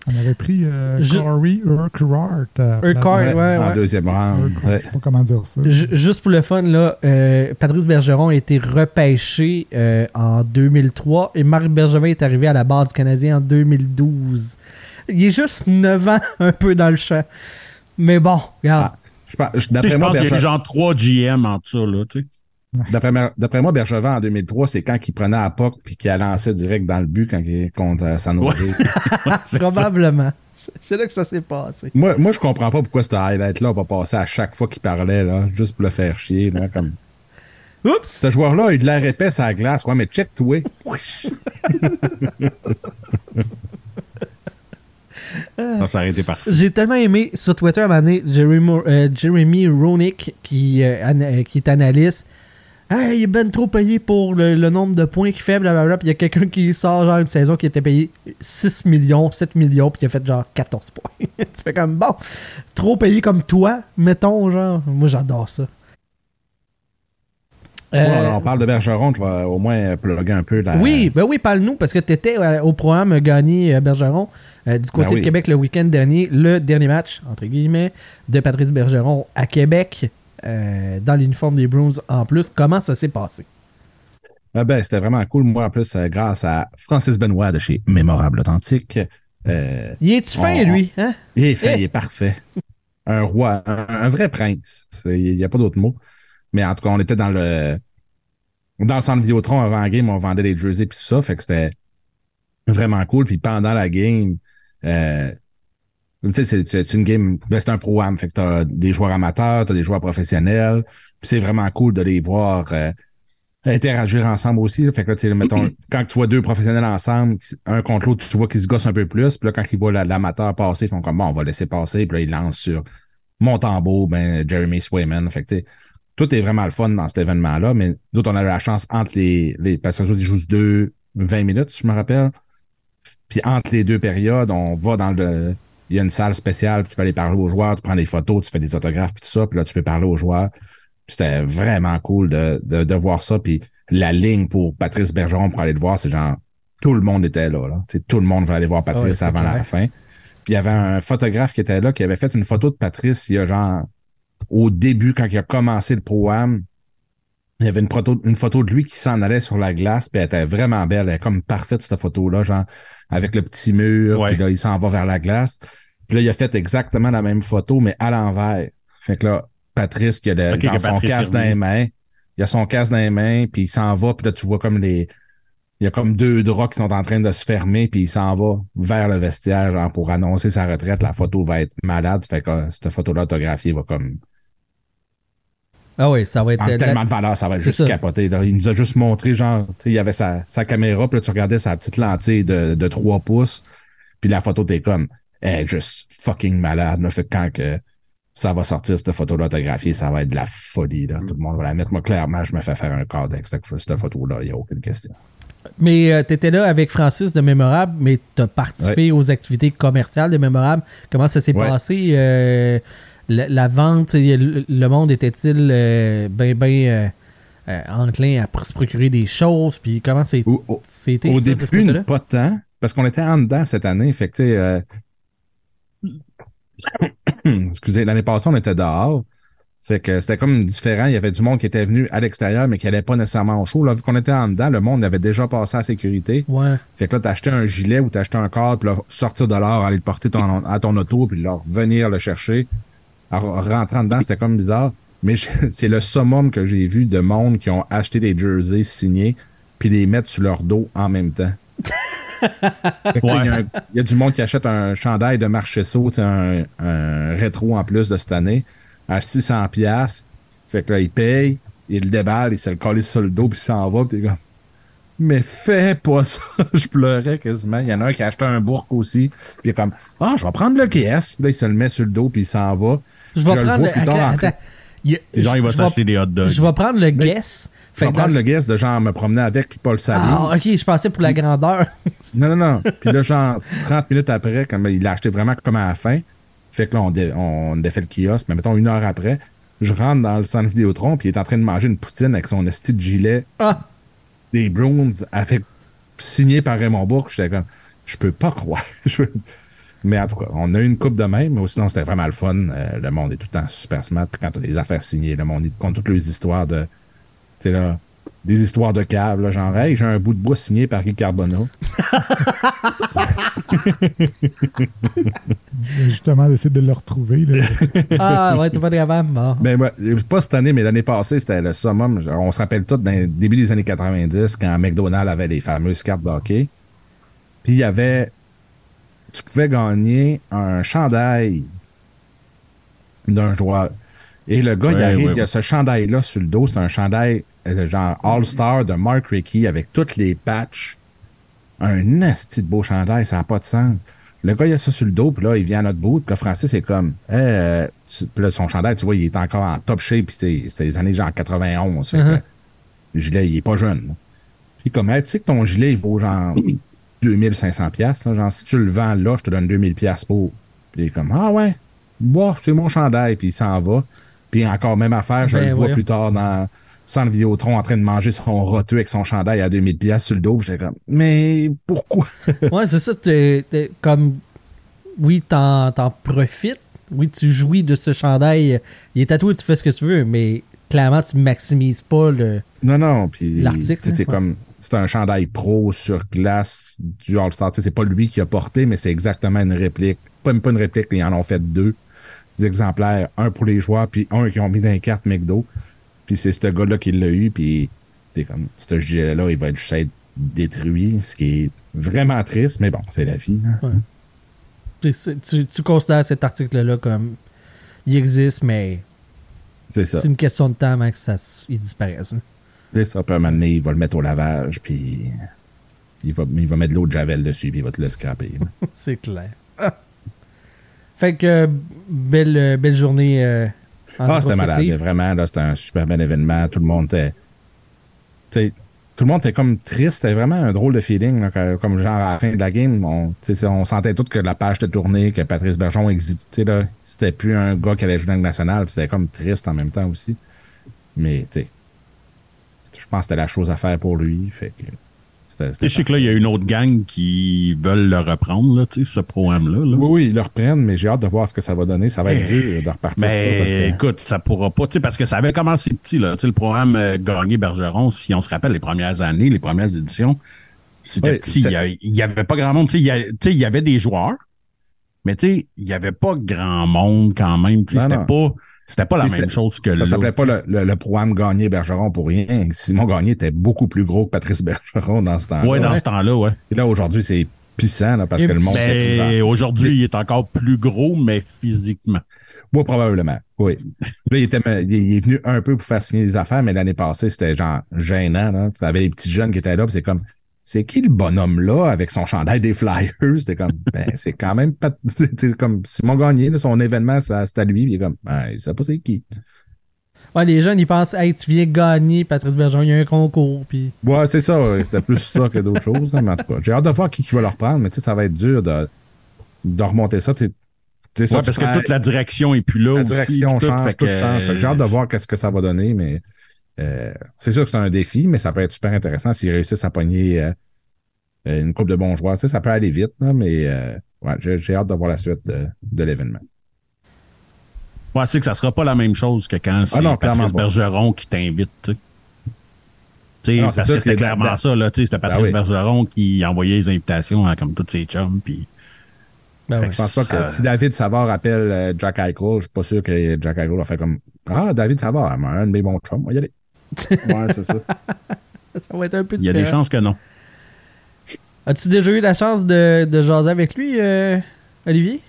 on avait pris euh, Je- Corey Urquhart. euh, Urquhart, ouais, en ouais. deuxième round. Je sais pas comment dire ça. Ju- Juste pour le fun, là, euh, Patrice Bergeron a été repêché euh, en 2003 et Marc Bergevin est arrivé à la barre du Canadien en 2012. Il est juste 9 ans [LAUGHS] un peu dans le champ. Mais bon, regarde. Ah, je D'après moi, pense qu'il y a genre trois GM en ça, là, tu sais. [LAUGHS] d'après moi- d'après moi, Bergevin en 2003, c'est quand il prenait à POC puis qu'il a lancé direct dans le but quand il contre euh, San. [LAUGHS] Probablement. C'est- C'est là que ça s'est passé. moi, moi, je comprends pas pourquoi ce highlight-là va passer à chaque fois qu'il parlait, là, juste pour le faire chier. Là, comme... Oups! Ce joueur-là a eu de l'air épais à la glace. Ouais, mais check-toi. [LAUGHS] J'ai tellement aimé sur Twitter à un moment Jeremy, euh, Jeremy Roenick, qui, euh, ana- qui est analyste. Hey, il est ben trop payé pour le, le nombre de points qu'il fait, blablabla. Puis il y a quelqu'un qui sort genre une saison qui était payé 6 millions, 7 millions, puis il a fait genre 14 points. [LAUGHS] tu fais comme bon, trop payé comme toi, mettons, genre. Moi j'adore ça. Euh, on parle de Bergeron, je vais au moins plugger un peu la. Oui, ben oui, parle-nous, parce que tu étais au programme gagné euh, Bergeron euh, du côté Ben oui. de Québec le week-end dernier, le dernier match, entre guillemets, de Patrice Bergeron à Québec, euh, dans l'uniforme des Bruins en plus. Comment ça s'est passé? Ah ben, c'était vraiment cool. Moi, en plus, euh, grâce à Francis Benoît de chez Mémorable Authentique. euh, Il est-tu fin, lui? Hein? Il est fin, Eh. il est parfait. Un roi, un, un vrai prince. Il n'y a pas d'autre mot. Mais en tout cas, on était dans le dans le centre Vidéotron avant la game, on vendait des jerseys et tout ça. Fait que c'était vraiment cool. Puis pendant la game, euh, tu sais, c'est- une game, ben, c'est un pro-am. Fait que t'as des joueurs amateurs, t'as des joueurs professionnels. Puis c'est vraiment cool de les voir euh, interagir ensemble aussi. là. Fait que là, tu sais, mettons, [CLEARS THROAT] quand tu vois deux professionnels ensemble, un contre l'autre, tu vois qu'ils se gossent un peu plus. Puis là, quand ils voient la- l'amateur passer, ils font comme bon, on va laisser passer. Puis là, ils lancent sur Montembeau, ben, Jeremy Swayman. Fait que tu sais, tout est vraiment le fun dans cet événement-là. Mais nous autres, on a eu la chance entre les. les parce que les autres, ils jouent deux, 20 minutes, si je me rappelle. Puis entre les deux périodes, on va dans le. Il y a une salle spéciale, puis tu peux aller parler aux joueurs, tu prends des photos, tu fais des autographes, puis tout ça, puis là, tu peux parler aux joueurs. C'était vraiment cool de, de, de voir ça. Puis la ligne pour Patrice Bergeron pour aller le voir, c'est genre tout le monde était là. là. Tout le monde voulait aller voir Patrice avant la fin. Puis il y avait un photographe qui était là, qui avait fait une photo de Patrice il y a genre au début, quand il a commencé le pro-am. Il y avait une photo, une photo de lui qui s'en allait sur la glace, puis elle était vraiment belle. Elle est comme parfaite, cette photo-là, genre, avec le petit mur, puis là, il s'en va vers la glace. Puis là, il a fait exactement la même photo, mais à l'envers. Fait que là, Patrice, qui a le- genre son Patrice casque dans les mains. Il a son casque dans les mains, puis il s'en va, puis là, tu vois comme les. Il y a comme deux draps qui sont en train de se fermer, puis il s'en va vers le vestiaire, genre, pour annoncer sa retraite. La photo va être malade. Fait que euh, cette photo-là autographiée va comme Ah oui, ça va être. en euh, tellement de valeur, ça va être juste ça. capoté. Là. Il nous a juste montré, genre, tu sais, il avait sa, sa caméra, puis là, tu regardais sa petite lentille de, de 3 pouces, puis la photo, t'es comme, elle est juste fucking malade. Là. Fait que quand que ça va sortir, cette photo-là autographiée, ça va être de la folie. Là. Tout le monde va la mettre. Moi, clairement, je me fais faire un avec cette, cette photo-là, il n'y a aucune question. Mais tu étais là avec Francis de Mémorable, mais tu as participé aux activités commerciales de Mémorable. Comment ça s'est Ouais. passé? euh, la, la vente, le, le monde était-il euh, bien ben, enclin à se procurer des choses? Puis comment c'est- c'était Au ça, de ce début, pas tant, parce qu'on était en dedans cette année. Fait que, euh, [COUGHS] excusez, l'année passée, on était dehors. Fait que c'était comme différent. Il y avait du monde qui était venu à l'extérieur, mais qui allait pas nécessairement au show. Là, vu qu'on était en dedans, le monde avait déjà passé à la sécurité. Ouais. Fait que là, t'achetais un gilet ou t'achetais un cadre, puis là, sortir de l'or, aller le porter ton- [LAUGHS] à ton auto, puis là, venir le chercher. Alors, rentrant dedans, c'était comme bizarre. Mais [LAUGHS] c'est le summum que j'ai vu de monde qui ont acheté des jerseys signés, puis les mettre sur leur dos en même temps. [LAUGHS] Il y, a y du monde qui achète un chandail de Marchesso, un, un rétro en plus de cette année, à 600 pièces. Fait que là, il paye, il le déballe, il se le colle sur le dos, puis il s'en va, puis t'es comme... Mais fais pas ça! [LAUGHS] je pleurais quasiment. Il y en a un qui a acheté un bourg aussi, puis il est comme Ah, je vais prendre le KS. Puis là, il se le met sur le dos, puis il s'en va. Je vais le prendre vois le- attends, en train- attends. Il y a- Genre, il va je vais- s'acheter des hot dogs. Je vais prendre le guess. Je vais prendre le guess de genre me promener avec, puis pas le saluer. Ah, ok, je pensais pour la grandeur. Non, non, non. Puis là, genre, 30 minutes après, comme il l'a acheté vraiment comme à la fin, fait que là, on, dé- on défait le kiosque, mais mettons une heure après, je rentre dans le centre Vidéotron, puis il est en train de manger une poutine avec son esti de gilet Ah. des Bruins, avec, signé par Raymond Bourque. J'étais comme, je peux pas croire. [LAUGHS] Mais en tout cas, on a eu une coupe de même, mais sinon, c'était vraiment le fun. Euh, le monde est tout le temps super smart. Puis quand t'as des affaires signées, le monde, il te compte toutes les histoires de, tu sais là, des histoires de câbles, là, genre, hey, j'ai un bout de bois signé par Guy Carbonneau. [LAUGHS] Justement, d'essayer de le retrouver. là. [LAUGHS] ah, ouais, t'es pas capable. Bon. Ben, ouais, pas cette année, mais l'année passée, c'était le summum. On se rappelle tous dans le début des années 90, quand McDonald's avait les fameuses cartes de hockey. Puis il y avait. Tu pouvais gagner un chandail d'un joueur. Et le gars, il arrive, ouais, il a ce chandail-là sur le dos. C'est un chandail genre All-Star de Mark Rickey avec toutes les patchs. Un nasty de beau chandail, ça n'a pas de sens. Le gars, il a ça sur le dos, puis là, il vient à notre bout, puis là, Francis est comme, euh, puis là, son chandail, tu vois, il est encore en top shape, puis c'est- c'était les années genre 91. Fait que, Mhm. le gilet, il est pas jeune. Puis comme, Hey, tu sais que ton gilet, il vaut genre [COUGHS] 2500 pièces. Genre, si tu le vends là, je te donne 2000 pièces pour. Puis il est comme, ah ouais, boah, c'est mon chandail, puis il s'en va. Puis encore même affaire, je Ben, le vois plus tard dans Centre Vidéotron en train de manger son roteux avec son chandail à 2000 pièces sur le dos. J'étais comme, mais pourquoi? [LAUGHS] ouais, c'est ça. t'es- t'es comme. Oui, t'en, t'en profites. Oui, tu jouis de ce chandail. Il est tatoué, tu fais ce que tu veux, mais clairement, tu maximises pas le. Non, non, puis L'article, c'est hein, ouais. comme c'est un chandail pro sur glace du All-Star. Tu sais, C'est pas lui qui a porté, mais c'est exactement une réplique. Pas même pas une réplique, ils en ont fait deux. Exemplaires, un pour les joueurs, puis un qui ont mis dans les cartes McDo. Puis c'est ce gars-là qui l'a eu, puis c'est comme ce gilet-là, il va juste être détruit, ce qui est vraiment triste, mais bon, c'est la vie. hein. Ouais. Tu, tu considères cet article-là comme. Il existe, mais C'est ça. c'est une question de temps avant que ça il disparaisse. hein. C'est ça, puis à un moment donné, il va le mettre au lavage, puis il va, il va mettre de l'eau de Javel dessus, puis il va te le scraper. là. [LAUGHS] c'est clair. Ah. Fait que, euh, belle, belle journée. euh, Ah, c'était malade. Vraiment, là, c'était un super bel événement. Tout le monde était. tu sais, tout le monde était comme triste. C'était vraiment un drôle de feeling. là, que- comme genre à la fin de la game, on, sentait tout que la page était tournée, que Patrice Bergeron existait. Là, c'était plus un gars qui allait jouer dans le national. C'était comme triste en même temps aussi. Mais, tu sais, je pense que c'était la chose à faire pour lui. Fait que Je sais que là, il y a une autre gang qui veulent le reprendre, là, tu sais, ce programme-là. là. Oui, oui, ils le reprennent, mais j'ai hâte de voir ce que ça va donner. Ça va être dur de repartir Mais ça. Parce que... écoute, ça pourra pas, tu sais, parce que ça avait commencé petit, là. Tu sais, le programme euh, Gagné Bergeron, si on se rappelle les premières années, les premières éditions, c'était Oui, petit. Il y a- Il y avait pas grand monde. Tu sais, il y a- tu sais, il y avait des joueurs, mais tu sais, il y avait pas grand monde quand même. Tu sais, Non, c'était pas, c'était pas la Puis même chose que Ça là. s'appelait pas le, le- le programme Gagné Bergeron pour rien. Simon Gagné était beaucoup plus gros que Patrice [LAUGHS] Bergeron dans ce temps-là. Ouais, dans ce temps-là, ouais. Et là, aujourd'hui, c'est pissant là, parce que le monde s'est Ben, aujourd'hui, il est encore plus gros, mais physiquement. Moi, probablement. Oui. [LAUGHS] là, il, était, il est venu un peu pour faire signer des affaires, mais l'année passée, c'était genre gênant. Là. Tu avais les petits jeunes qui étaient là, c'est comme. C'est qui le bonhomme là avec son chandail des Flyers? C'était comme, ben, [LAUGHS] c'est quand même pas. [LAUGHS] C'est comme Simon Gagné, là, son événement, ça- c'est à lui. puis Il est comme, ben, il sait pas c'est qui. Ouais, les jeunes, ils pensent, hey, tu viens gagner, Patrice Bergeron, il y a un concours. Puis... Ouais, c'est ça. C'était plus ça que d'autres choses. hein, mais en tout cas, j'ai hâte de voir qui, qui va le reprendre, mais tu sais, ça va être dur de, de remonter ça. tu sais. Ouais, tu parce prends- que toute la direction est plus là la aussi, direction tout, change, fait tout que, change. J'ai hâte de voir qu'est-ce que ça va donner, mais euh, c'est sûr que c'est un défi, mais ça peut être super intéressant s'ils réussissent à pogner euh, une coupe de bons joueurs. Tu sais, ça peut aller vite, là, mais euh, ouais, j'ai j'ai hâte de voir la suite de, de l'événement. Ouais, tu sais que ça sera pas la même chose que quand c'est Ah non, clairement Patrice pas. Bergeron qui t'invite, tu sais. Ah non, c'est parce sûr que c'était clairement dans- ça, là, tu sais, c'était Ben Patrice oui. Bergeron qui envoyait les invitations à comme tous ses chums, puis... Ben Je pense pas que si David Savard appelle Jack Eichel, je suis pas sûr que Jack Eichel va faire comme Ah, David Savard, un de mes bons chums, on va y aller. Ouais, c'est ça. [LAUGHS] Ça va être un peu Il y a des chances que non. As-tu déjà eu la chance de, de jaser avec lui, euh, Olivier?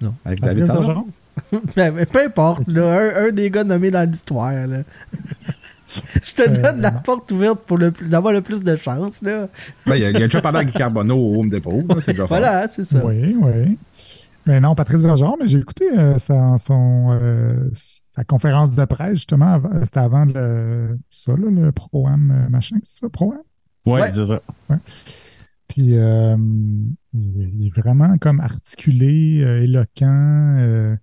Non. Avec Patrice Bergeron? [LAUGHS] Ben, ben, peu importe, là, un, un des gars nommés dans l'histoire. là. [LAUGHS] Je te Euh, donne la porte ouverte pour le, d'avoir le plus de chance. Là. Ben, il, a, il a déjà parlé Guy Carbonneau au Home Depot, là, c'est déjà. Voilà, c'est ça. Oui, oui. Mais non, Patrice Bergeron, mais j'ai écouté euh, sa, son, euh, sa conférence de presse, justement. avant- C'était avant le, ça, là, le Pro-Am euh, machin, c'est ça, Pro-Am? Ouais, Ouais. c'est ça. Puis euh, il, est vraiment comme articulé, euh, éloquent. euh,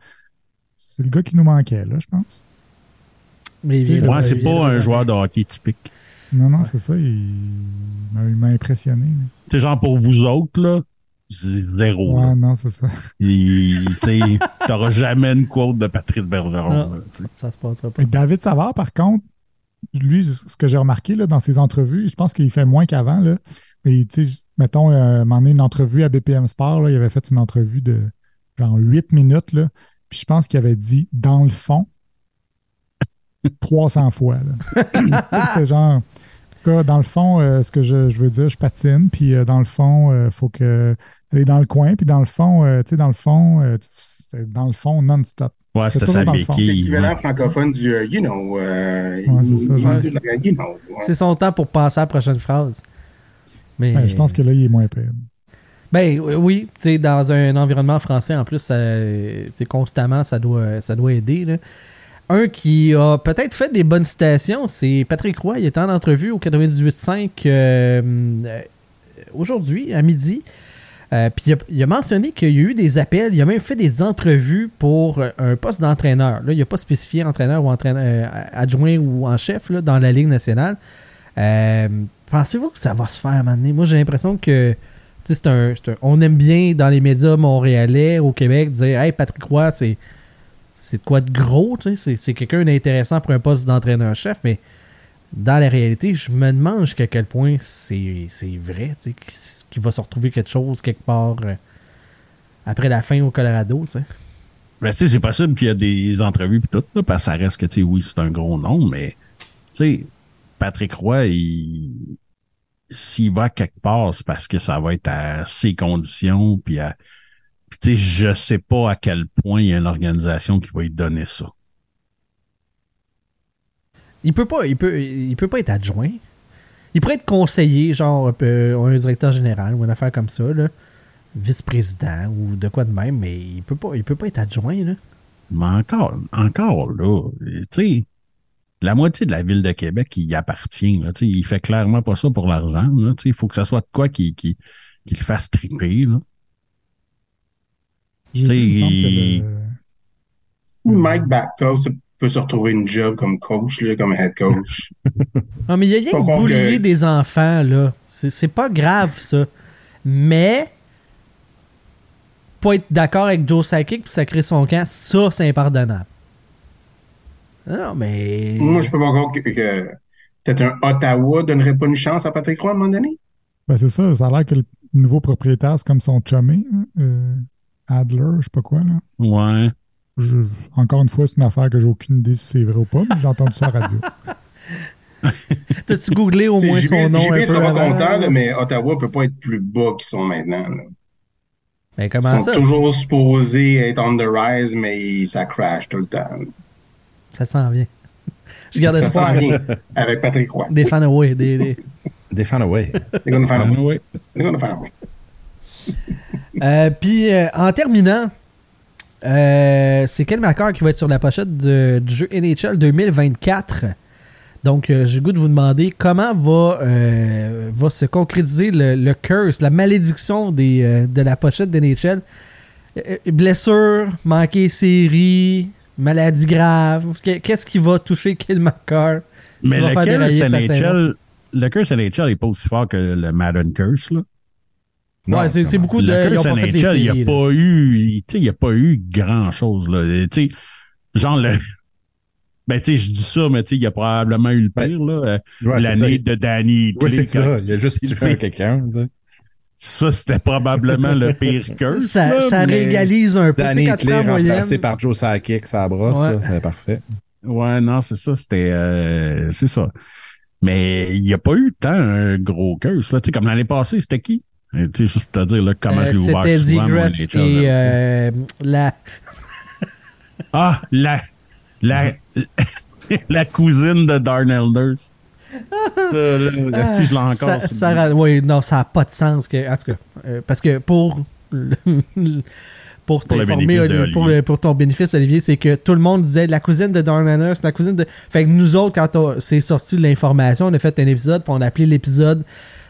c'est le gars qui nous manquait, là, je pense. Mais il- Ouais, c'est pas il- un joueur de hockey typique. Non, non, c'est ça. Il, m'a- il m'a impressionné. sais, genre pour vous autres, là, zéro. là. Ouais, non, c'est ça. Tu sais, [LAUGHS] t'auras jamais une quote de Patrice Bergeron. Non. là. Ça se passera pas. Mais David Savard, par contre, lui, ce que j'ai remarqué là, dans ses entrevues, je pense qu'il fait moins qu'avant. là. Mais tu sais, mettons, euh, moment donné, une entrevue à BPM Sport, là, il avait fait une entrevue de genre 8 minutes. Là, puis je pense qu'il avait dit dans le fond [LAUGHS] 300 fois. [LAUGHS] C'est genre. En tout cas, dans le fond, euh, ce que je, je veux dire, je patine, puis euh, dans le fond, il faut que aller dans le coin, puis dans le fond, euh, tu sais, dans le fond, euh, c'est dans le fond non-stop. Ouais, C'est c'était toujours sa dans le fond. C'est béquille. l'équivalent ouais. francophone du euh, you know. euh, Ouais, c'est ça, genre. you know, ouais. C'est son temps pour passer à la prochaine phrase. Mais, Ben, je pense que là, il est moins pire. Ben oui, tu sais, dans un environnement français, en plus, ça, tu sais, constamment, ça doit, ça doit aider. là. Un qui a peut-être fait des bonnes citations, c'est Patrick Roy. Il était en entrevue au 98.5 euh, euh, aujourd'hui, à midi. Euh, puis il a, mentionné qu'il y a eu des appels, il a même fait des entrevues pour euh, un poste d'entraîneur. Là, il n'a pas spécifié entraîneur ou entraîneur, euh, adjoint ou en chef là, dans la Ligue nationale. Pensez-vous que ça va se faire maintenant? Moi, j'ai l'impression que c'est un, un- on aime bien dans les médias montréalais, au Québec, dire Hey, Patrick Roy, c'est, c'est de quoi de gros, c'est, quelqu'un d'intéressant pour un poste d'entraîneur-chef, mais dans la réalité, je me demande jusqu'à quel point c'est, vrai, qu'il, va se retrouver quelque chose quelque part euh, après la fin au Colorado, tu sais. Ben, tu sais, c'est possible qu'il y a des entrevues pis tout, là, parce que ça reste que, tu sais, oui, c'est un gros nom, mais, tu sais, Patrick Roy, il, s'il va quelque part, c'est parce que ça va être à ses conditions, puis à, puis tu sais, je sais pas à quel point il y a une organisation qui va lui donner ça. Il peut pas, il peut, il peut pas être adjoint. Il pourrait être conseiller, genre un, peu- un directeur général ou une affaire comme ça, là. vice-président ou de quoi de même, mais il peut pas, il peut pas être adjoint. Là. Mais encore, encore là, tu sais, la moitié de la ville de Québec, il y appartient. Là, tu sais, il fait clairement pas ça pour l'argent. là, tu sais, Il faut que ça soit de quoi qui, qui, qui le fasse triper. Là. Il me semble il- que le- Ou Mike Babcock peut se retrouver une job comme coach, là, comme head coach. [LAUGHS] Non, mais il y a rien que boulier que- des enfants, là. C'est c'est pas grave, ça. Mais, pas être d'accord avec Joe Sakic puis sacrer son camp, ça, c'est impardonnable. Non, mais. Moi, je peux pas croire que, que peut-être un Ottawa donnerait pas une chance à Patrick Roy à un moment donné. Ben, c'est ça, ça a l'air que le nouveau propriétaire, c'est comme son chumé, hein, euh, Adler, je sais pas quoi. Là. Ouais. Je- encore une fois, c'est une affaire que j'ai aucune idée si c'est vrai ou pas, mais j'ai entendu ça à la radio. [LAUGHS] T'as-tu googlé au moins son nom peu sera pas content, là, mais Ottawa peut pas être plus bas qu'ils sont maintenant. là. Ben, Ils comment sont ça? toujours supposés être on the rise, mais ça crash tout le temps. Ça s'en vient. Je garde Ça espoir. s'en vient avec Patrick Roy. Des fan away. Des, des- Des fan away. They're gonna find a way. away. They're gonna find a way. Euh, Puis, euh, en terminant, Euh, c'est quel marqueur qui va être sur la pochette de- du jeu NHL 2024. Donc, euh, j'ai le goût de vous demander comment va, euh, va se concrétiser le, le curse, la malédiction des, euh, de la pochette d'NHL. Blessure, manquer série, maladie grave. Qu'est- Qu'est-ce qui va toucher quel marqueur? Mais le curse? NHL, le curse NHL n'est pas aussi fort que le Madden curse, là. Ouais, c'est c'est beaucoup de. le Ils ont pas fait les il n'y a pas eu, il- tu sais, il y a pas eu grand chose, là. Tu sais, genre le, [LAUGHS] ben, tu sais, je dis ça, mais tu sais, il y a probablement eu le pire, là. euh, Ouais. L'année de Danny Oui, c'est quand- ça. Il a juste [LAUGHS] tu tué quelqu'un. tu sais. Ça, c'était probablement le pire [LAUGHS] curse. Ça, là, ça mais- régalise un peu. Danny moyenne. remplacé par Joe Sakic, ça brosse, Ouais. ça, c'est parfait. Ouais, non, c'est ça, c'était, euh, c'est ça. Mais il n'y a pas eu tant un gros curse, là. Tu sais, comme l'année passée, c'était qui? Tu sais, juste pour te dire, là, comment Euh, je l'ai ouvert C'était et euh, la. Ah, la, la, [LAUGHS] la cousine de Darnell Nurse. Ça, là, si je l'ai encore. Ça, oui, non, ça n'a pas de sens. Que, en tout cas, euh, parce que pour. [LAUGHS] Pour t'informer, pour, pour ton bénéfice, Olivier, c'est que tout le monde disait la cousine de Darn Nurse, la cousine de. Fait que nous autres, quand c'est sorti de l'information, on a fait un épisode, puis on a appelé l'épisode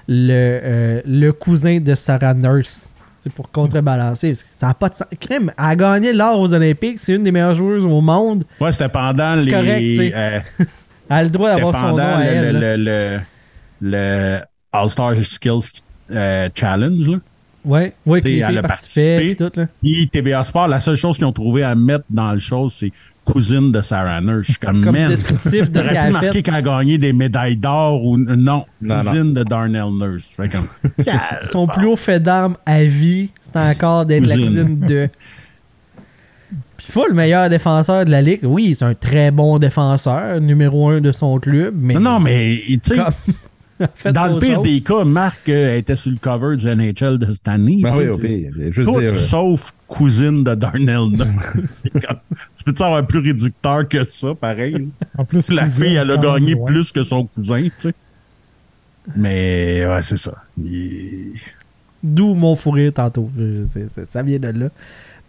le, euh, le cousin de Sarah Nurse. C'est pour contrebalancer. Ça n'a pas de sens. Crime, elle a gagné l'or aux Olympiques. C'est une des meilleures joueuses au monde. Ouais, c'était pendant les. correct, euh, [LAUGHS] Elle a le droit d'avoir son nom à le, elle. le, le, le, All-Star Skills euh, Challenge, là. Ouais, ouais, T'sais, les filles elle a participaient, participé. puis tout, là. Puis TVA Sport, la seule chose qu'ils ont trouvé à mettre dans le show, c'est cousine de Sarah Nurse. Je suis comme, Comme man, descriptif de ce qu'elle a fait. qu'elle a gagné des médailles d'or ou non, Non, cousine de Darnell Nurse. Fait comme, [LAUGHS] [LAUGHS] Son plus haut fait d'armes à vie, c'est encore d'être la Cousine. de. Puis pas le meilleur défenseur de la ligue. Oui, c'est un très bon défenseur, numéro un de son club, mais. Non, non, mais tu sais, [LAUGHS] dans le pire chose. des cas, Marc euh, était sur le cover du NHL de cette année. Ben oui, au pire. Juste Tout dire. euh, sauf cousine de Darnell Nurse. C'est comme- tu peux-tu avoir plus réducteur que ça, pareil? [LAUGHS] En plus, La cousine, fille, elle a même gagné loin. plus que son cousin, tu sais. Mais, ouais, c'est ça. Il- D'où mon fou rire tantôt. Je- c'est- c'est- ça vient de là.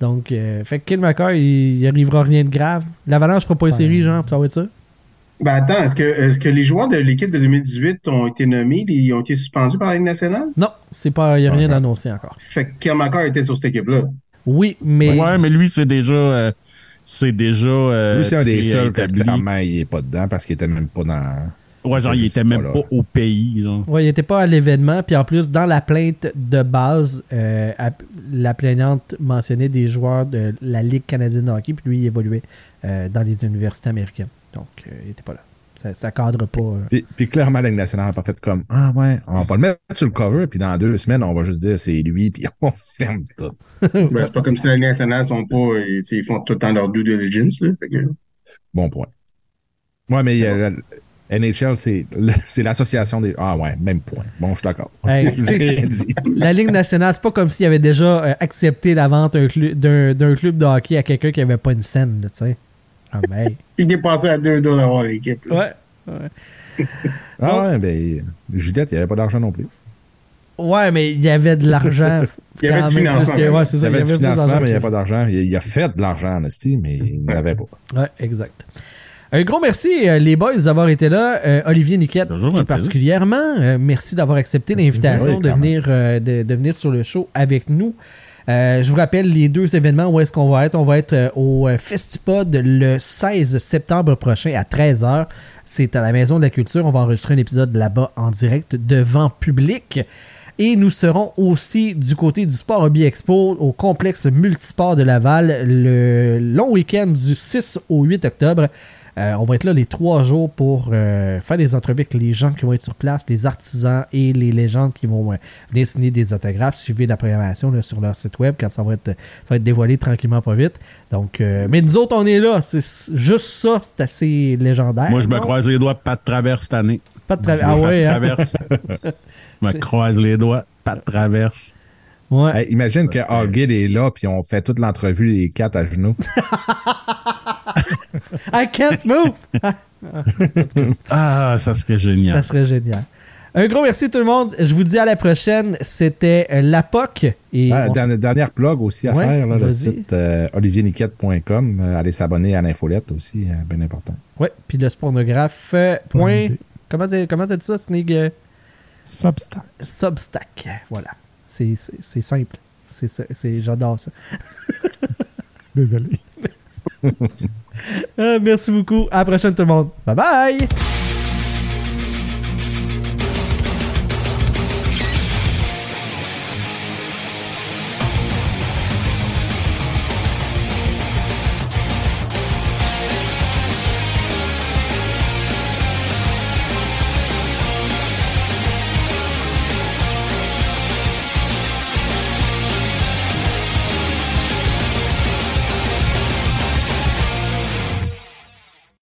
Donc, euh, fait que Killmaker, il, il arrivera rien de grave. L'Avalanche fera pas une série, genre, ça va être ça? Ben attends, est-ce que, est-ce que les joueurs de l'équipe de 2018 ont été nommés, ils ont été suspendus par la Ligue nationale? Non, c'est pas, il n'y a rien d'annoncé encore. Fait que Kiermaker était sur cette équipe-là. Oui, mais. Ouais, mais lui, c'est déjà. euh, c'est déjà. euh, Lui, c'est un des seuls que clairement, il est pas dedans parce qu'il était même pas dans. Ouais, genre, il était même pas, au pays, genre. Ouais, il n'était pas à l'événement. Puis en plus, dans la plainte de base, euh, la plaignante mentionnait des joueurs de la Ligue canadienne de hockey. Puis lui, il évoluait euh, dans les universités américaines. Donc, euh, il n'était pas là. Ça, ça cadre pas. euh. Puis, puis clairement, la Ligue nationale n'a pas fait comme Ah ouais, on va le mettre sur le cover, puis dans deux semaines, on va juste dire c'est lui, puis [LAUGHS] on ferme tout. Ben, c'est pas comme si la Ligue nationale sont pas, euh, ils font tout le temps leur due diligence, là. Que- Bon point. Ouais, mais euh, la- NHL, [LAUGHS] c'est l'association des. Ah ouais, même point. Bon, je suis d'accord. Hey. [LAUGHS] La Ligue nationale, c'est pas comme s'il avait déjà accepté la vente d'un clu- d'un d'un club de hockey à quelqu'un qui avait pas une scène, là, tu sais. Ah, ben. [LAUGHS] Il est passé à 2 dollars l'équipe. Ouais. ouais. Ah ouais, ben, Juliette, il n'y avait pas d'argent non plus. Ouais, mais il y avait de l'argent. [LAUGHS] Il y avait du financement, Il y avait du plus financement, d'argent mais il n'y avait pas d'argent. Il, il a fait de l'argent en esti, mais il n'avait pas. Ouais, exact. Un gros merci, euh, les boys, d'avoir été là. Euh, Olivier Niquette, tout particulièrement. Euh, merci d'avoir accepté l'invitation Oui, de, quand venir, euh, de, de venir sur le show avec nous. Euh, je vous rappelle les deux événements où est-ce qu'on va être. On va être euh, au euh, Festipod le 16 septembre prochain à 13h. C'est à la Maison de la Culture. On va enregistrer un épisode là-bas en direct devant public. Et nous serons aussi du côté du Sport Hobby Expo au complexe multisport de Laval le long week-end du 6 au 8 octobre. Euh, on va être là les trois jours pour euh, faire des entrevues avec les gens qui vont être sur place, les artisans et les légendes qui vont euh, venir signer des autographes. Suivez la programmation là, sur leur site web quand ça va être, ça va être dévoilé tranquillement pas vite. Donc, euh, mais nous autres, on est là. C'est juste ça, c'est assez légendaire. Moi, je me croise les doigts, pas de traverse cette année. Pas de tra- Je Ah ouais, pas hein? de traverse. [LAUGHS] je me croise les doigts, pas de traverse. Ouais. Hey, imagine que Hargid est là, puis on fait toute l'entrevue, les quatre à genoux. [LAUGHS] [LAUGHS] I can't move! [LAUGHS] Ah, ça serait génial. Ça serait génial. Un gros merci tout le monde. Je vous dis à la prochaine. C'était euh, La POC. Et Ah, on dernière, dernière plug aussi à Ouais, faire, là, le site euh, olivierniquette.com. Euh, allez s'abonner à l'infolette aussi, euh, bien important. Ouais, puis le spornographe. euh, point. Comment t'as dit ça, Snig? Substack. Substack. Voilà. C'est c'est- c'est simple. C'est c'est- J'adore ça. [LAUGHS] Désolé. Euh, merci beaucoup. À la prochaine, tout le monde. Bye bye!